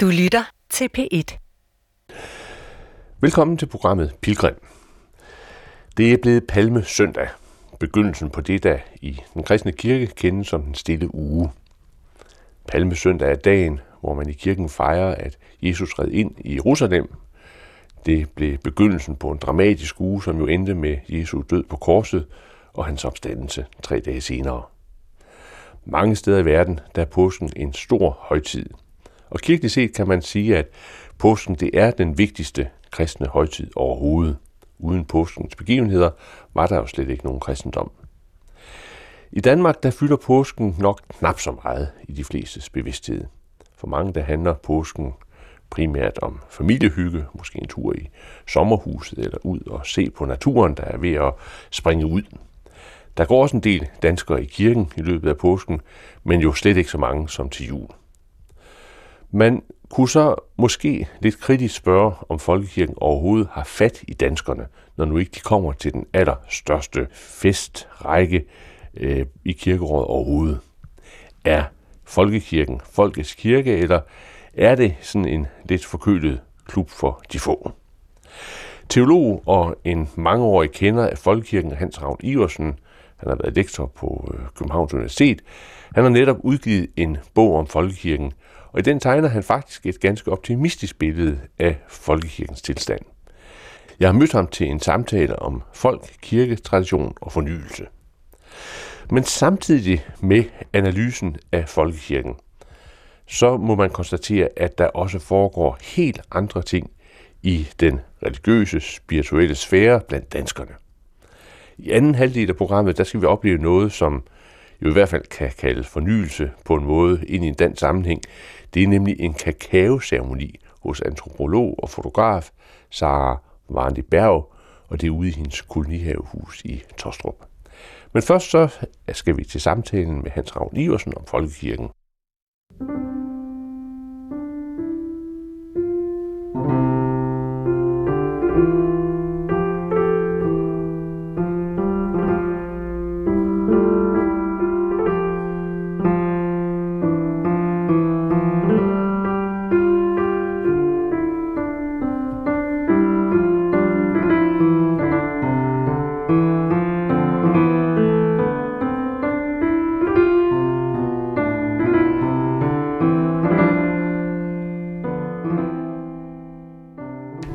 Du lytter til P1. Velkommen til programmet Pilgrim. Det er blevet Palme Søndag, begyndelsen på det, der i den kristne kirke kendes som den stille uge. Palme Søndag er dagen, hvor man i kirken fejrer, at Jesus red ind i Jerusalem. Det blev begyndelsen på en dramatisk uge, som jo endte med Jesu død på korset og hans opstandelse tre dage senere. Mange steder i verden der er påsken en stor højtid. Og kirkeligt set kan man sige, at påsken det er den vigtigste kristne højtid overhovedet. Uden påskens begivenheder var der jo slet ikke nogen kristendom. I Danmark der fylder påsken nok knap så meget i de flestes bevidsthed. For mange der handler påsken primært om familiehygge, måske en tur i sommerhuset eller ud og se på naturen, der er ved at springe ud. Der går også en del danskere i kirken i løbet af påsken, men jo slet ikke så mange som til jul. Man kunne så måske lidt kritisk spørge, om folkekirken overhovedet har fat i danskerne, når nu ikke de kommer til den allerstørste festrække øh, i kirkerådet overhovedet. Er folkekirken folkets kirke, eller er det sådan en lidt forkølet klub for de få? Teolog og en mangeårig kender af folkekirken, Hans Ravn Iversen, han har været lektor på øh, Københavns Universitet, han har netop udgivet en bog om folkekirken, og i den tegner han faktisk et ganske optimistisk billede af folkekirkens tilstand. Jeg har mødt ham til en samtale om folk, kirke, tradition og fornyelse. Men samtidig med analysen af folkekirken, så må man konstatere, at der også foregår helt andre ting i den religiøse, spirituelle sfære blandt danskerne. I anden halvdel af programmet, der skal vi opleve noget, som jo i hvert fald kan kalde fornyelse på en måde ind i en dansk sammenhæng. Det er nemlig en kakaoceremoni hos antropolog og fotograf Sara Varndi Berg, og det er ude i hendes kolonihavehus i Tostrup. Men først så skal vi til samtalen med Hans Ravn Iversen om folkekirken.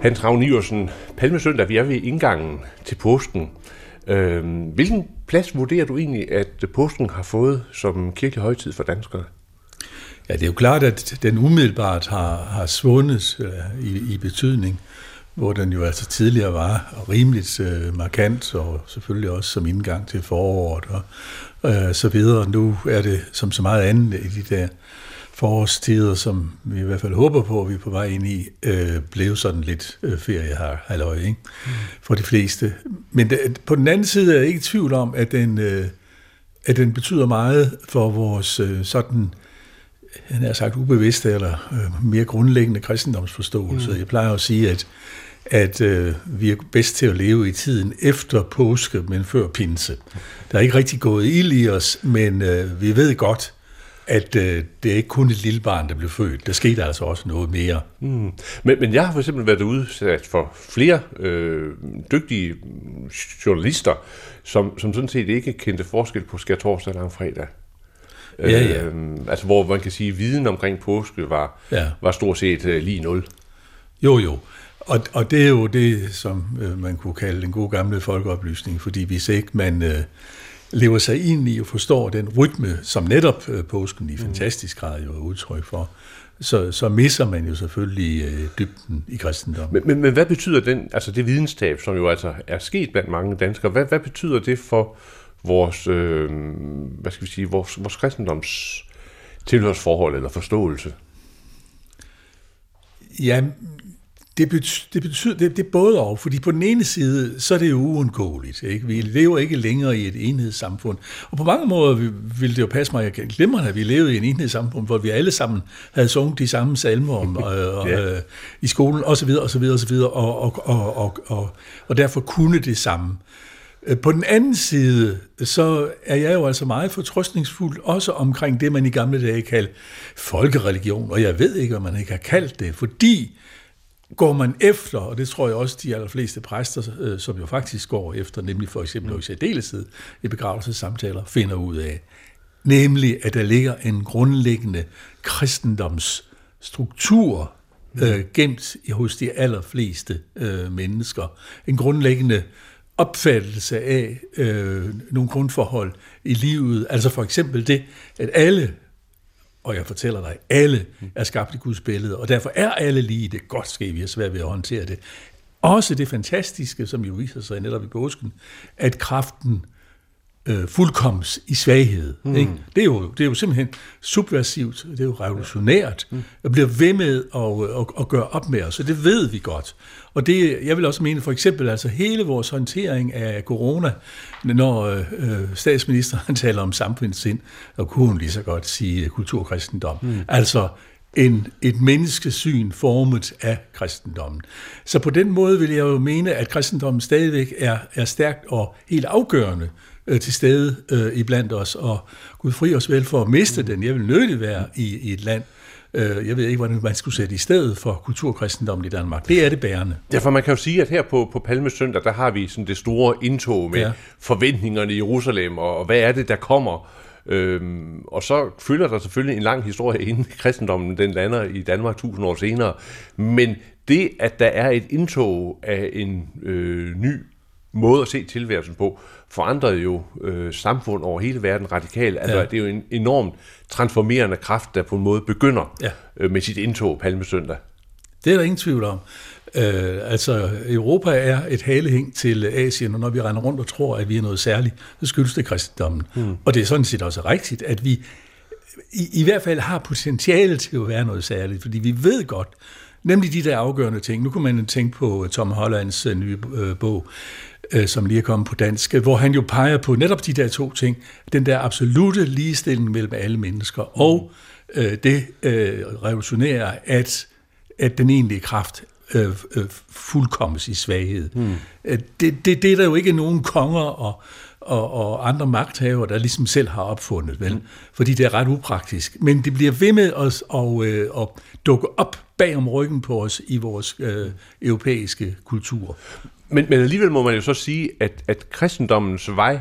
Hans Ravn Iversen, Palmesøndag, vi er ved indgangen til påsken. Øhm, hvilken plads vurderer du egentlig, at påsken har fået som kirkelig højtid for danskere? Ja, det er jo klart, at den umiddelbart har, har svundet øh, i, i betydning, hvor den jo altså tidligere var rimeligt øh, markant, og selvfølgelig også som indgang til foråret og øh, så videre. Nu er det som så meget andet i de der forårstider, som vi i hvert fald håber på, at vi er på vej ind i, øh, blev sådan lidt øh, ferie her, halløj, ikke? Mm. for de fleste. Men det, på den anden side er jeg ikke i tvivl om, at den, øh, at den betyder meget for vores øh, sådan, han har sagt ubevidste eller øh, mere grundlæggende kristendomsforståelse. Mm. Jeg plejer at sige, at at øh, vi er bedst til at leve i tiden efter påske, men før pinse. Der er ikke rigtig gået ild i os, men øh, vi ved godt, at øh, det er ikke kun et lille barn, der blev født. Der skete altså også noget mere. Mm. Men, men jeg har for eksempel været udsat for flere øh, dygtige journalister, som, som sådan set ikke kendte forskel på skærtorsdag og fredag. Ja, ja. Øh, altså hvor man kan sige, at viden omkring påske var, ja. var stort set øh, lige nul. Jo, jo. Og, og det er jo det, som øh, man kunne kalde den gode gamle folkeoplysning, fordi hvis ikke man... Øh, lever sig ind i og forstår den rytme, som netop øh, påsken i mm. fantastisk grad jo er udtryk for, så, så misser man jo selvfølgelig øh, dybden i kristendommen. Men, men, men hvad betyder den, altså det videnstab, som jo altså er sket blandt mange danskere, hvad, hvad betyder det for vores, øh, hvad skal vi sige, vores, vores kristendoms tilhørsforhold eller forståelse? Ja, det, betyder, det betyder, det, det er både og, fordi på den ene side, så er det jo uundgåeligt. Ikke? Vi lever ikke længere i et enhedssamfund. Og på mange måder ville det jo passe mig glemrende, at vi levede i en enhedssamfund, hvor vi alle sammen havde sunget de samme salmer om, og, ja. øh, i skolen, osv., osv., osv., og, og, og, og, og, og derfor kunne det samme. Øh, på den anden side, så er jeg jo altså meget fortrøstningsfuld, også omkring det, man i gamle dage kaldte folkereligion, og jeg ved ikke, hvad man ikke har kaldt det, fordi går man efter, og det tror jeg også de allerfleste præster, øh, som jo faktisk går efter, nemlig for eksempel i særdeleshed i begravelsesamtaler, finder ud af, nemlig at der ligger en grundlæggende kristendomsstruktur øh, gemt hos de allerfleste øh, mennesker. En grundlæggende opfattelse af øh, nogle grundforhold i livet. Altså for eksempel det, at alle, og jeg fortæller dig, alle er skabt i Guds billede, og derfor er alle lige det. Godt skal vi har svært ved at håndtere det. Også det fantastiske, som jo viser sig netop i påsken, at kraften øh, fuldkoms i svaghed. Mm. Ikke? Det, er jo, det er jo simpelthen subversivt, det er jo revolutionært, mm. at blive ved med at, at, at gøre op med os, så det ved vi godt. Og det, jeg vil også mene, for eksempel altså hele vores håndtering af corona, når øh, statsministeren taler om samfundssind, så kunne hun lige så godt sige kulturkristendom. Mm. Altså en, et menneskesyn formet af kristendommen. Så på den måde vil jeg jo mene, at kristendommen stadigvæk er, er stærkt og helt afgørende øh, til stede øh, iblandt os, og Gud fri os vel for at miste mm. den. Jeg vil nødigt være i, i et land, øh, jeg ved ikke, hvordan man skulle sætte i stedet for kulturkristendommen i Danmark. Det er det bærende. Derfor man kan jo sige, at her på, på Palmesøndag, der har vi sådan det store indtog med ja. forventningerne i Jerusalem, og, og hvad er det, der kommer? Øhm, og så følger der selvfølgelig en lang historie, inden kristendommen den lander i Danmark tusind år senere. Men det, at der er et indtog af en øh, ny måde at se tilværelsen på, forandrede jo øh, samfund over hele verden radikalt. Altså, ja. det er jo en enormt transformerende kraft, der på en måde begynder ja. øh, med sit indtog Palmesøndag. Det er der ingen tvivl om. Øh, altså, Europa er et halehæng til Asien, og når vi render rundt og tror, at vi er noget særligt, så skyldes det kristendommen. Hmm. Og det er sådan set også rigtigt, at vi i, i hvert fald har potentiale til at være noget særligt, fordi vi ved godt, nemlig de der afgørende ting. Nu kan man tænke på Tom Hollands øh, nye øh, bog, øh, som lige er kommet på dansk, hvor han jo peger på netop de der to ting. Den der absolute ligestilling mellem alle mennesker, og øh, det øh, revolutionære, at, at den egentlige kraft øh, øh, fuldkommes i svaghed. Mm. Det, det, det er der jo ikke nogen konger og, og, og andre magthavere, der ligesom selv har opfundet, vel? Mm. Fordi det er ret upraktisk. Men det bliver ved med os at, øh, at dukke op bag om ryggen på os i vores øh, europæiske kultur. Men, men alligevel må man jo så sige, at, at kristendommens vej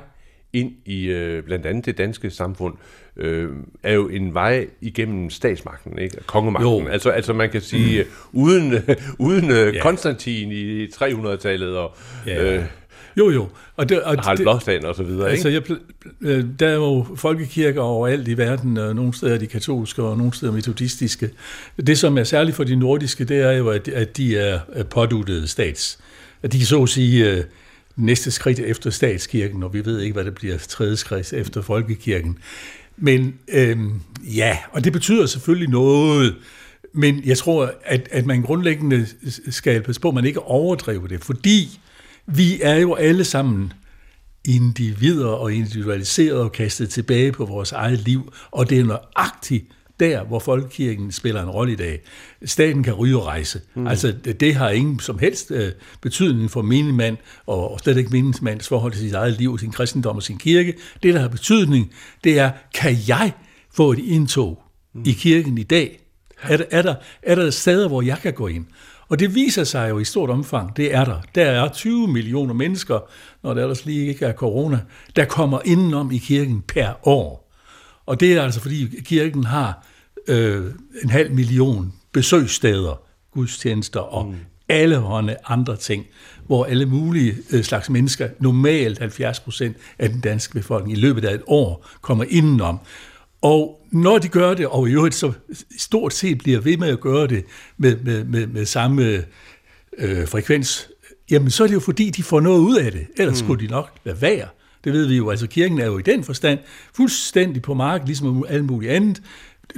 ind i øh, blandt andet det danske samfund, øh, er jo en vej igennem statsmagten, ikke? kongemagten. Altså, altså man kan sige, mm. uden, uden øh, ja. Konstantin i 300-tallet og... Ja. Øh, jo, jo. Og det, og Harald Blåstand og så videre, altså, ikke? Jeg, øh, der er jo folkekirker overalt i verden, og nogle steder er de katolske, og nogle steder metodistiske. Det, som er særligt for de nordiske, det er jo, at, at de er påduttede stats at de så at sige øh, næste skridt efter statskirken, og vi ved ikke, hvad det bliver tredje skridt efter folkekirken. Men øh, ja, og det betyder selvfølgelig noget, men jeg tror, at, at man grundlæggende skal passe på, at man ikke overdriver det, fordi vi er jo alle sammen individer og individualiseret og kastet tilbage på vores eget liv, og det er nøjagtigt der, hvor folkekirken spiller en rolle i dag. Staten kan ryge og rejse. Mm. Altså, det, det har ingen som helst øh, betydning for menigmand, og, og slet ikke menigmands forhold til sit eget liv, sin kristendom og sin kirke. Det, der har betydning, det er, kan jeg få et indtog mm. i kirken i dag? Er der, er, der, er der steder, hvor jeg kan gå ind? Og det viser sig jo i stort omfang, det er der. Der er 20 millioner mennesker, når der ellers lige ikke er corona, der kommer indenom i kirken per år. Og det er altså fordi kirken har øh, en halv million besøgssteder, gudstjenester og mm. alle hånde andre ting, hvor alle mulige øh, slags mennesker, normalt 70 procent af den danske befolkning, i løbet af et år kommer indenom. Og når de gør det, og i øvrigt så stort set bliver ved med at gøre det med, med, med, med samme øh, frekvens, jamen så er det jo fordi, de får noget ud af det. Ellers mm. skulle de nok lade være. Det ved vi jo. Altså kirken er jo i den forstand fuldstændig på mark, ligesom alt muligt andet.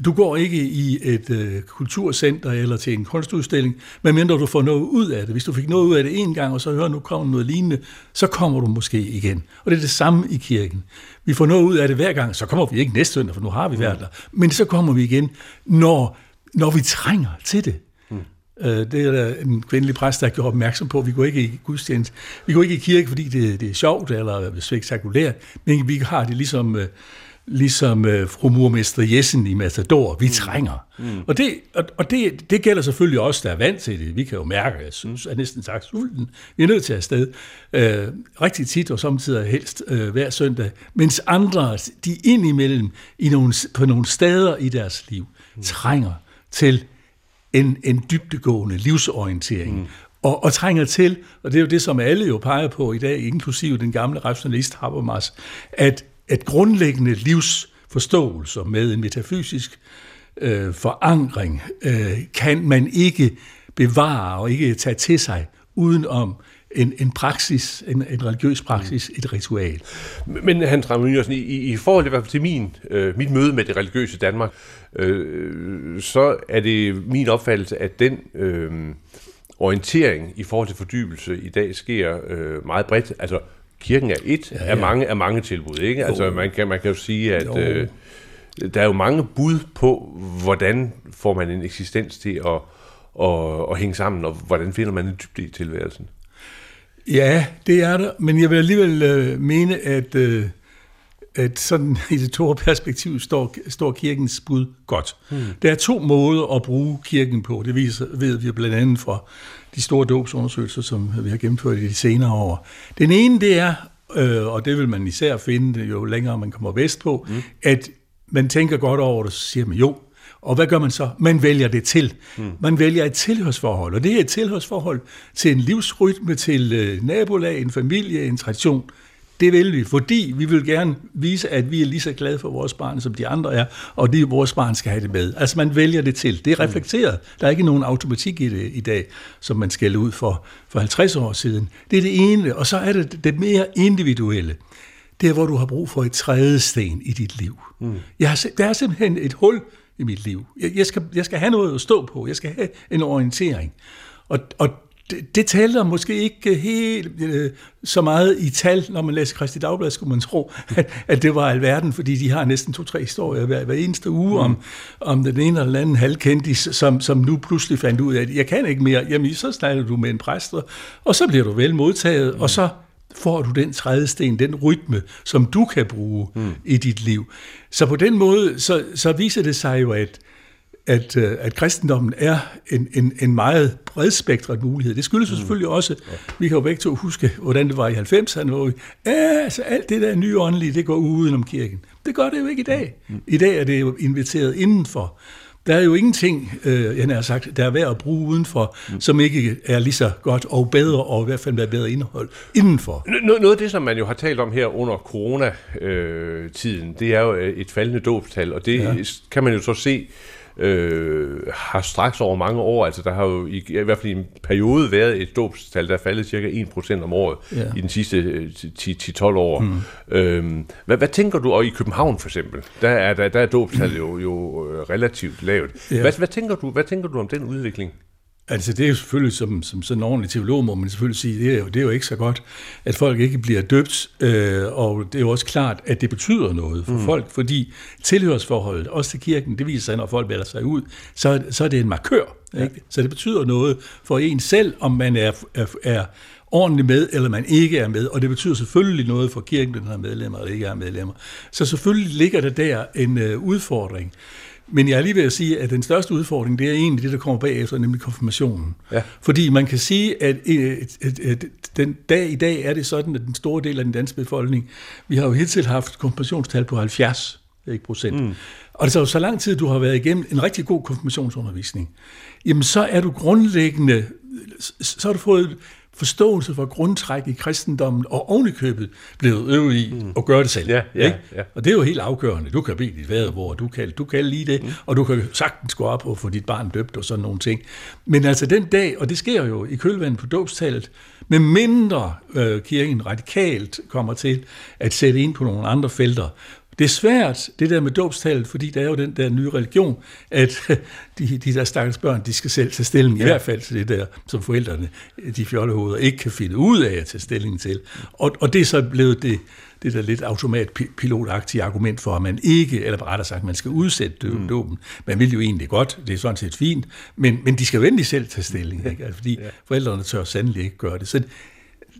Du går ikke i et øh, kulturcenter eller til en kunstudstilling, medmindre du får noget ud af det. Hvis du fik noget ud af det en gang, og så hører nu kommer noget lignende, så kommer du måske igen. Og det er det samme i kirken. Vi får noget ud af det hver gang, så kommer vi ikke næste søndag, for nu har vi været der. Men så kommer vi igen, når, når vi trænger til det. Øh, det er der en kvindelig præst, der gjort opmærksom på. Vi går ikke i gudstjeneste. Vi går ikke i kirke, fordi det, det er sjovt eller spektakulært, men vi har det ligesom øh, ligesom øh, fru murmester Jessen i Matador. Vi mm. trænger. Mm. Og, det, og, og det, det gælder selvfølgelig også, der er vant til det. Vi kan jo mærke, at jeg synes, er næsten sagt sulten. Vi er nødt til at afsted. Øh, rigtig tit og samtidig helst øh, hver søndag. Mens andre, de indimellem i nogle, på nogle steder i deres liv, mm. trænger til en, en dybdegående livsorientering. Mm. Og, og trænger til, og det er jo det, som alle jo peger på i dag, inklusive den gamle rationalist Habermas, at at grundlæggende livsforståelser med en metafysisk øh, forankring øh, kan man ikke bevare og ikke tage til sig uden om en, en praksis, en, en religiøs praksis, et ritual. Men Hans Ramon i, i forhold til min, øh, mit møde med det religiøse Danmark, øh, så er det min opfattelse, at den øh, orientering i forhold til fordybelse i dag sker øh, meget bredt. Altså kirken er et ja, ja. af mange af mange tilbud, ikke? Jo. Altså man kan man kan jo sige at øh, der er jo mange bud på hvordan får man en eksistens til at at, at hænge sammen og hvordan finder man en dybde i tilværelsen. Ja, det er der, men jeg vil alligevel øh, mene at øh, at sådan i det store perspektiv står, står kirkens bud godt. Hmm. Der er to måder at bruge kirken på. Det viser, ved vi blandt andet fra de store dåbsundersøgelser, som vi har gennemført i de senere år. Den ene, det er, øh, og det vil man især finde, jo længere man kommer vest på, mm. at man tænker godt over det, så siger man jo, og hvad gør man så? Man vælger det til. Mm. Man vælger et tilhørsforhold, og det er et tilhørsforhold til en livsrytme, til øh, nabolag, en familie, en tradition. Det vil vi, fordi vi vil gerne vise, at vi er lige så glade for vores barn, som de andre er, og det vores barn skal have det med. Altså man vælger det til. Det er reflekteret. Der er ikke nogen automatik i det i dag, som man skal ud for, for 50 år siden. Det er det ene, og så er det det mere individuelle. Det er, hvor du har brug for et tredje sten i dit liv. Mm. Jeg har, der er simpelthen et hul i mit liv. Jeg, jeg, skal, jeg skal have noget at stå på. Jeg skal have en orientering. Og, og det, det taler måske ikke helt øh, så meget i tal, når man læser Kristi Dagblad, skulle man tro, at, at det var alverden, fordi de har næsten to-tre historier hver, hver eneste uge om, om den ene eller anden halvkendis, som, som nu pludselig fandt ud af, at jeg kan ikke mere. Jamen, så snakker du med en præst, og så bliver du vel modtaget, mm. og så får du den tredje sten, den rytme, som du kan bruge mm. i dit liv. Så på den måde, så, så viser det sig jo, at at, øh, at kristendommen er en, en, en meget bredspektret mulighed. Det skyldes mm. selvfølgelig også, vi kan jo begge to huske, hvordan det var i 90'erne, hvor vi, altså alt det der nye åndelige, det går uden om kirken. Det gør det jo ikke i dag. Mm. I dag er det jo inviteret indenfor. Der er jo ingenting, øh, jeg har sagt, der er værd at bruge udenfor, mm. som ikke er lige så godt og bedre, og i hvert fald med bedre indhold indenfor. Noget, noget af det, som man jo har talt om her under coronatiden, det er jo et faldende dåbstal, og det ja. kan man jo så se øh, har straks over mange år, altså der har jo i, i hvert fald i en periode været et dåbstal, der er faldet cirka 1% om året ja. i den sidste 10-12 øh, år. Hmm. Øhm, hvad, hvad tænker du, og i København for eksempel, der er, der, der er dåbstallet jo, jo øh, relativt lavt. Ja. Hvad, hvad, tænker du, hvad tænker du om den udvikling? Altså det er jo selvfølgelig, som, som sådan en ordentlig teolog må man selvfølgelig sige, det er, jo, det er jo ikke så godt, at folk ikke bliver døbt, øh, og det er jo også klart, at det betyder noget for mm. folk, fordi tilhørsforholdet, også til kirken, det viser sig, når folk vælger sig ud, så, så er det en markør. Ikke? Ja. Så det betyder noget for en selv, om man er, er, er ordentligt med, eller man ikke er med, og det betyder selvfølgelig noget for kirken, den har medlemmer eller ikke er medlemmer. Så selvfølgelig ligger der der en øh, udfordring. Men jeg er lige ved at sige, at den største udfordring, det er egentlig det, der kommer bagefter, nemlig konfirmationen. Ja. Fordi man kan sige, at, at, at, at den dag i dag er det sådan, at den store del af den danske befolkning, vi har jo hidtil haft konfirmationstal på 70 ikke procent. Mm. Og det er jo så lang tid, du har været igennem en rigtig god konfirmationsundervisning, jamen så er du grundlæggende, så har du fået forståelse for grundtræk i kristendommen, og ovenikøbet blevet øvet i mm. at gøre det selv. Ja, ja, ikke? Ja. Og det er jo helt afgørende. Du kan bede dit vejr, hvor du kan, du kan lige det, mm. og du kan sagtens gå op og få dit barn døbt og sådan nogle ting. Men altså den dag, og det sker jo i kølvandet på dåbstallet, med mindre øh, kirken radikalt kommer til at sætte ind på nogle andre felter, Det er svært, det der med dåbstallet, fordi der er jo den der nye religion, at de, de der stakkels børn, de skal selv tage stilling, ja. i hvert fald til det der, som forældrene, de fjollehoveder, ikke kan finde ud af at tage stilling til. Og, og det er så blevet det, det der lidt automatpilotagtige argument for, at man ikke, eller rettere sagt, man skal udsætte mm. dåben. Man vil jo egentlig godt, det er sådan set fint, men, men de skal jo endelig selv tage stilling, ikke? Altså, fordi ja. forældrene tør sandelig ikke gøre det. Så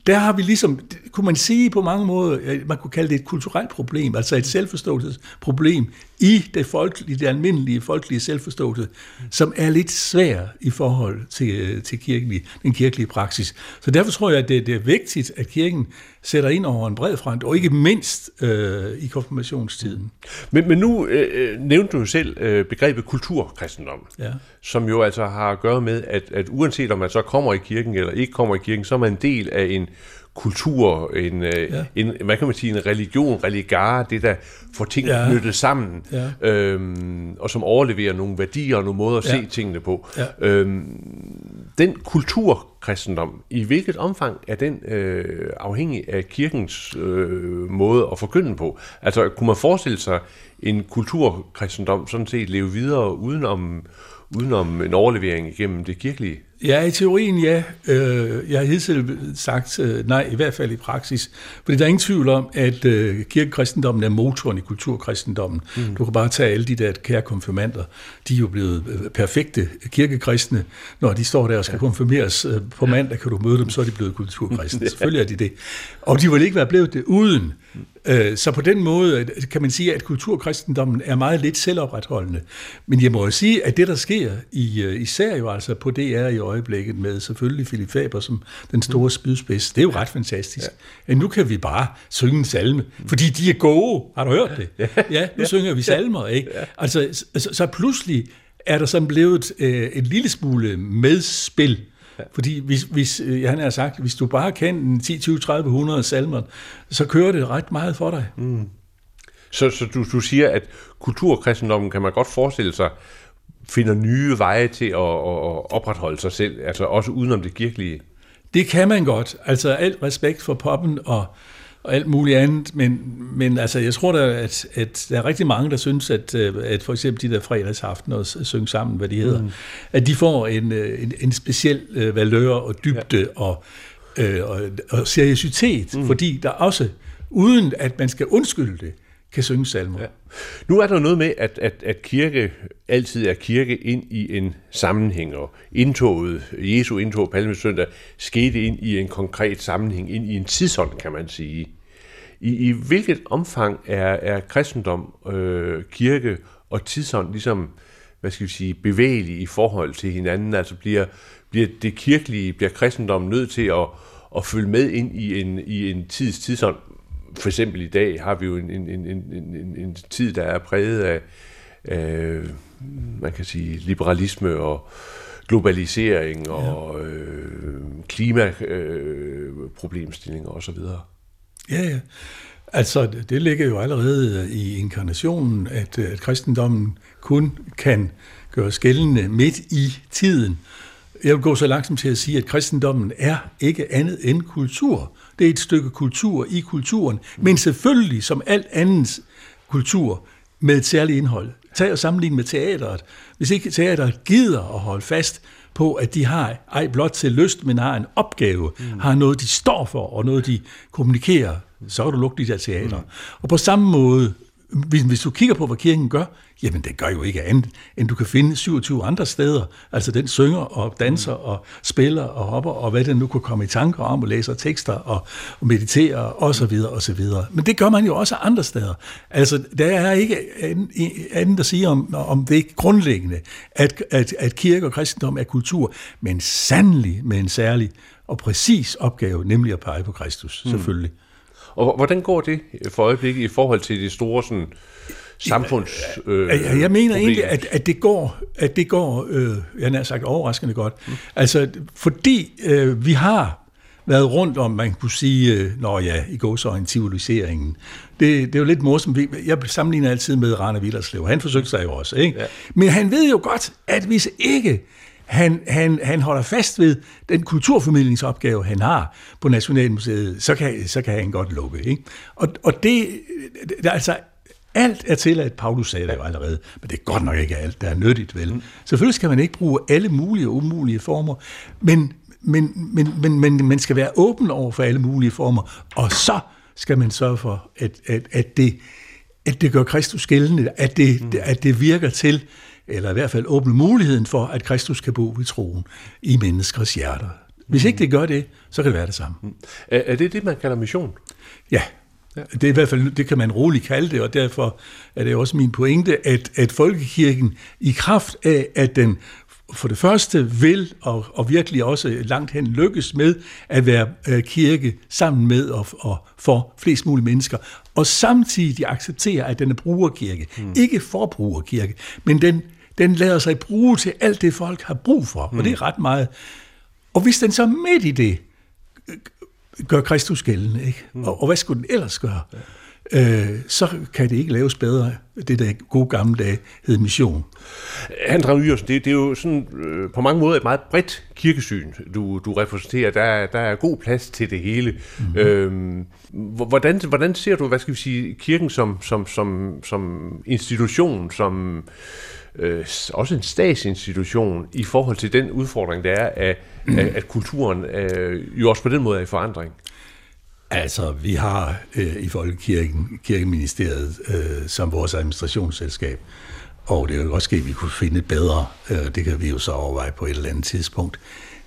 der har vi ligesom, kunne man sige på mange måder, man kunne kalde det et kulturelt problem, altså et selvforståelsesproblem i det, folkelige, det almindelige folkelige selvforståelse, som er lidt svær i forhold til, til kirkelig, den kirkelige praksis. Så derfor tror jeg, at det, det er vigtigt, at kirken sætter ind over en bred front, og ikke mindst øh, i konfirmationstiden. Men, men nu øh, øh nævnte du selv øh, begrebet kulturkristendom, ja. som jo altså har at gøre med, at, at uanset om man så kommer i kirken eller ikke kommer i kirken, så er man en del af en kultur, en, øh, ja. en, hvad kan man sige, en religion, religare, det der får ting ja. knyttet sammen, ja. øhm, og som overleverer nogle værdier og nogle måder at ja. se tingene på. Ja. Øhm, den kulturkristendom, i hvilket omfang er den øh, afhængig af kirkens øh, måde at forkynde på? Altså, kunne man forestille sig en kulturkristendom sådan set leve videre udenom, udenom en overlevering igennem det kirkelige? Ja, i teorien ja. Øh, jeg har hidtil sagt øh, nej, i hvert fald i praksis. Fordi der er ingen tvivl om, at øh, kirkekristendommen er motoren i kulturkristendommen. Mm. Du kan bare tage alle de der kære konfirmander. De er jo blevet perfekte kirkekristne. Når de står der og skal konfirmeres på mandag, kan du møde dem, så er de blevet kulturkristne. Selvfølgelig er de det. Og de vil ikke være blevet det uden. Så på den måde kan man sige, at kulturkristendommen er meget lidt selvopretholdende. Men jeg må jo sige, at det, der sker, i, især jo altså på DR i øjeblikket med selvfølgelig Philip Faber som den store spydspids. Det er jo ret fantastisk. Ja. Nu kan vi bare synge en salme, fordi de er gode. Har du hørt det? Ja, nu synger vi salmer, ikke? Altså, så, så pludselig er der sådan blevet øh, en lille smule medspil. Fordi hvis, hvis, øh, han har sagt, hvis du bare kan 10, 20, 30, 100 salmer, så kører det ret meget for dig. Mm. Så, så du, du siger, at kulturkristendommen kan man godt forestille sig, finder nye veje til at, at opretholde sig selv, altså også udenom det kirkelige? Det kan man godt. Altså alt respekt for poppen og, og alt muligt andet, men, men altså, jeg tror da, at, at der er rigtig mange, der synes, at, øh, at for eksempel de der fredagsaftener og synge sammen, hvad de hedder, mm. at de får en, øh, en, en speciel øh, valør og dybde ja. og, øh, og, og seriøsitet, mm. fordi der også, uden at man skal undskylde det, kan synge salmer. Ja. Nu er der noget med, at, at, at kirke altid er kirke ind i en sammenhæng, og indtoget, Jesu indtog Palmesøndag, skete ind i en konkret sammenhæng, ind i en tidsånd, kan man sige. I, i hvilket omfang er, er kristendom, øh, kirke og tidsånd ligesom, hvad skal vi sige, bevægelige i forhold til hinanden? Altså bliver, bliver det kirkelige, bliver kristendommen nødt til at, at følge med ind i en, i en tids tidsånd, for eksempel i dag har vi jo en, en, en, en, en tid, der er præget af, øh, man kan sige, liberalisme og globalisering og ja. øh, klimaproblemstillinger øh, osv. Ja, ja. Altså, det ligger jo allerede i inkarnationen, at, øh, at kristendommen kun kan gøre skældende midt i tiden. Jeg vil gå så langsomt til at sige, at kristendommen er ikke andet end kultur. Det er et stykke kultur i kulturen, men selvfølgelig som alt andet kultur med et særligt indhold. Tag og sammenligne med teateret. Hvis ikke teateret gider at holde fast på, at de har ej blot til lyst, men har en opgave, mm. har noget, de står for, og noget, de kommunikerer, så er du lukket de der teater. Mm. Og på samme måde, hvis, hvis du kigger på, hvad kirken gør, Jamen, det gør jo ikke andet, end du kan finde 27 andre steder. Altså, den synger og danser og spiller og hopper, og hvad den nu kunne komme i tanker om, og læser tekster og, og mediterer, og så videre, og så videre. Men det gør man jo også andre steder. Altså, der er ikke andet at sige om, om det grundlæggende, at, at, at kirke og kristendom er kultur, men sandelig med en særlig og præcis opgave, nemlig at pege på Kristus, mm. Og hvordan går det for øjeblikket i forhold til de store sådan, samfunds... Øh, jeg, jeg mener egentlig, at, at det går, at det går øh, jeg har sagt overraskende godt. Mm. Altså, fordi øh, vi har været rundt om, man kunne sige, øh, når ja, i går så en civiliseringen. Det, det er jo lidt morsomt. Jeg sammenligner altid med Rane Villerslev. Han forsøgte sig jo også, ikke? Ja. Men han ved jo godt, at hvis ikke han, han, han holder fast ved den kulturformidlingsopgave, han har på Nationalmuseet, så kan, så kan han godt lukke. Ikke? Og, og det, det, altså, alt er tilladt. Paulus sagde det jo allerede, men det er godt nok ikke alt, der er nyttigt, vel? Mm. Selvfølgelig skal man ikke bruge alle mulige og umulige former, men, men, men, men, men man skal være åben over for alle mulige former, og så skal man sørge for, at, at, at, det, at det gør Kristus gældende, at det, mm. at det virker til, eller i hvert fald åbne muligheden for, at Kristus kan bo ved troen i menneskers hjerter. Hvis ikke det gør det, så kan det være det samme. Mm. Er, er det det, man kalder mission? Ja, det er i hvert fald, det kan man roligt kalde det, og derfor er det også min pointe, at, at folkekirken i kraft af, at den for det første vil, og, og virkelig også langt hen lykkes med, at være øh, kirke sammen med og, og for flest mulige mennesker, og samtidig acceptere, at den er brugerkirke. Mm. Ikke forbrugerkirke, men den, den lader sig bruge til alt det, folk har brug for, mm. og det er ret meget. Og hvis den så midt i det gør Kristus gældende, ikke? Mm. Og, og hvad skulle den ellers gøre? Ja. Øh, så kan det ikke laves bedre, det der gode gamle dage hed mission. André Yersen, det, det er jo sådan, øh, på mange måder et meget bredt kirkesyn, du, du repræsenterer. Der, der er god plads til det hele. Mm-hmm. Øhm, hvordan, hvordan ser du, hvad skal vi sige, kirken som, som, som, som institution, som øh, også en statsinstitution i forhold til den udfordring, der er, at, mm. at, at kulturen øh, jo også på den måde er i forandring? Altså, vi har øh, i Folkekirken, Kirkeministeriet, øh, som vores administrationsselskab, og det er jo også sket, at vi kunne finde et bedre, øh, det kan vi jo så overveje på et eller andet tidspunkt.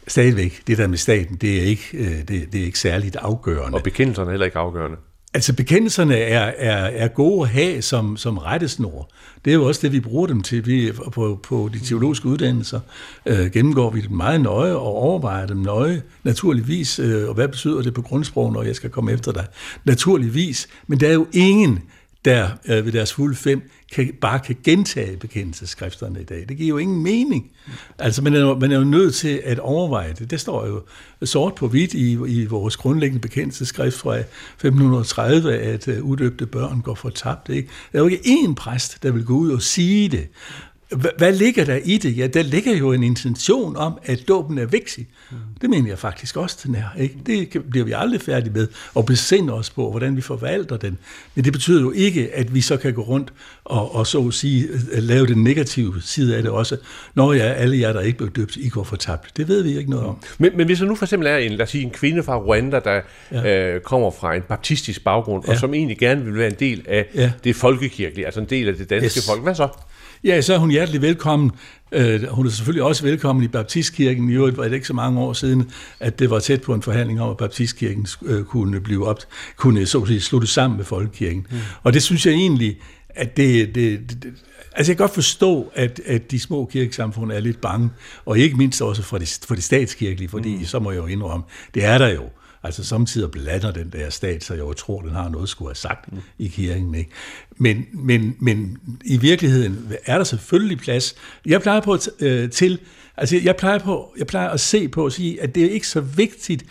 Stadigvæk, det der med staten, det er ikke, øh, det, det er ikke særligt afgørende. Og bekendelserne er heller ikke afgørende. Altså bekendelserne er, er, er gode at have som, som rettesnor. Det er jo også det, vi bruger dem til. Vi, på, på de teologiske uddannelser øh, gennemgår vi dem meget nøje og overvejer dem nøje, naturligvis. Øh, og hvad betyder det på grundsprog, når jeg skal komme efter dig? Naturligvis. Men der er jo ingen, der øh, ved deres fulde fem kan, bare kan gentage bekendelseskrifterne i dag. Det giver jo ingen mening. Altså, man er, man er jo nødt til at overveje det. Det står jo sort på hvidt i, i vores grundlæggende bekendelseskrift fra 1530, at uh, udøbte børn går fortabt. Ikke? Der er jo ikke én præst, der vil gå ud og sige det. Hvad ligger der i det? Ja, der ligger jo en intention om, at dåben er vigtig. Mm. Det mener jeg faktisk også, den er. Ikke? Det bliver vi aldrig færdige med at besinde os på, hvordan vi forvalter den. Men det betyder jo ikke, at vi så kan gå rundt og, og så at sige, lave den negative side af det også. Når jeg, alle jer, der ikke blev døbt, I går fortabt. Det ved vi ikke noget om. Men, men hvis der nu for eksempel er en, lad os sige, en kvinde fra Rwanda, der ja. øh, kommer fra en baptistisk baggrund, ja. og som egentlig gerne vil være en del af ja. det folkekirkelige, altså en del af det danske yes. folk, hvad så? Ja, så er hun hjertelig velkommen. Øh, hun er selvfølgelig også velkommen i Baptistkirken. I øvrigt var det ikke så mange år siden, at det var tæt på en forhandling om, at Baptistkirken øh, kunne blive op, kunne så at sige, slutte sammen med Folkekirken. Mm. Og det synes jeg egentlig, at det, det, det Altså jeg kan godt forstå, at, at de små kirkesamfund er lidt bange, og ikke mindst også for det, for det statskirkelige, fordi mm. så må jeg jo indrømme, det er der jo. Altså samtidig blander den der stat, så jeg jo tror, den har noget skulle have sagt mm. i kirken. Ikke? Men, men, men i virkeligheden er der selvfølgelig plads. Jeg plejer på øh, til, altså jeg plejer, på, jeg plejer at se på og sige, at det er ikke så vigtigt,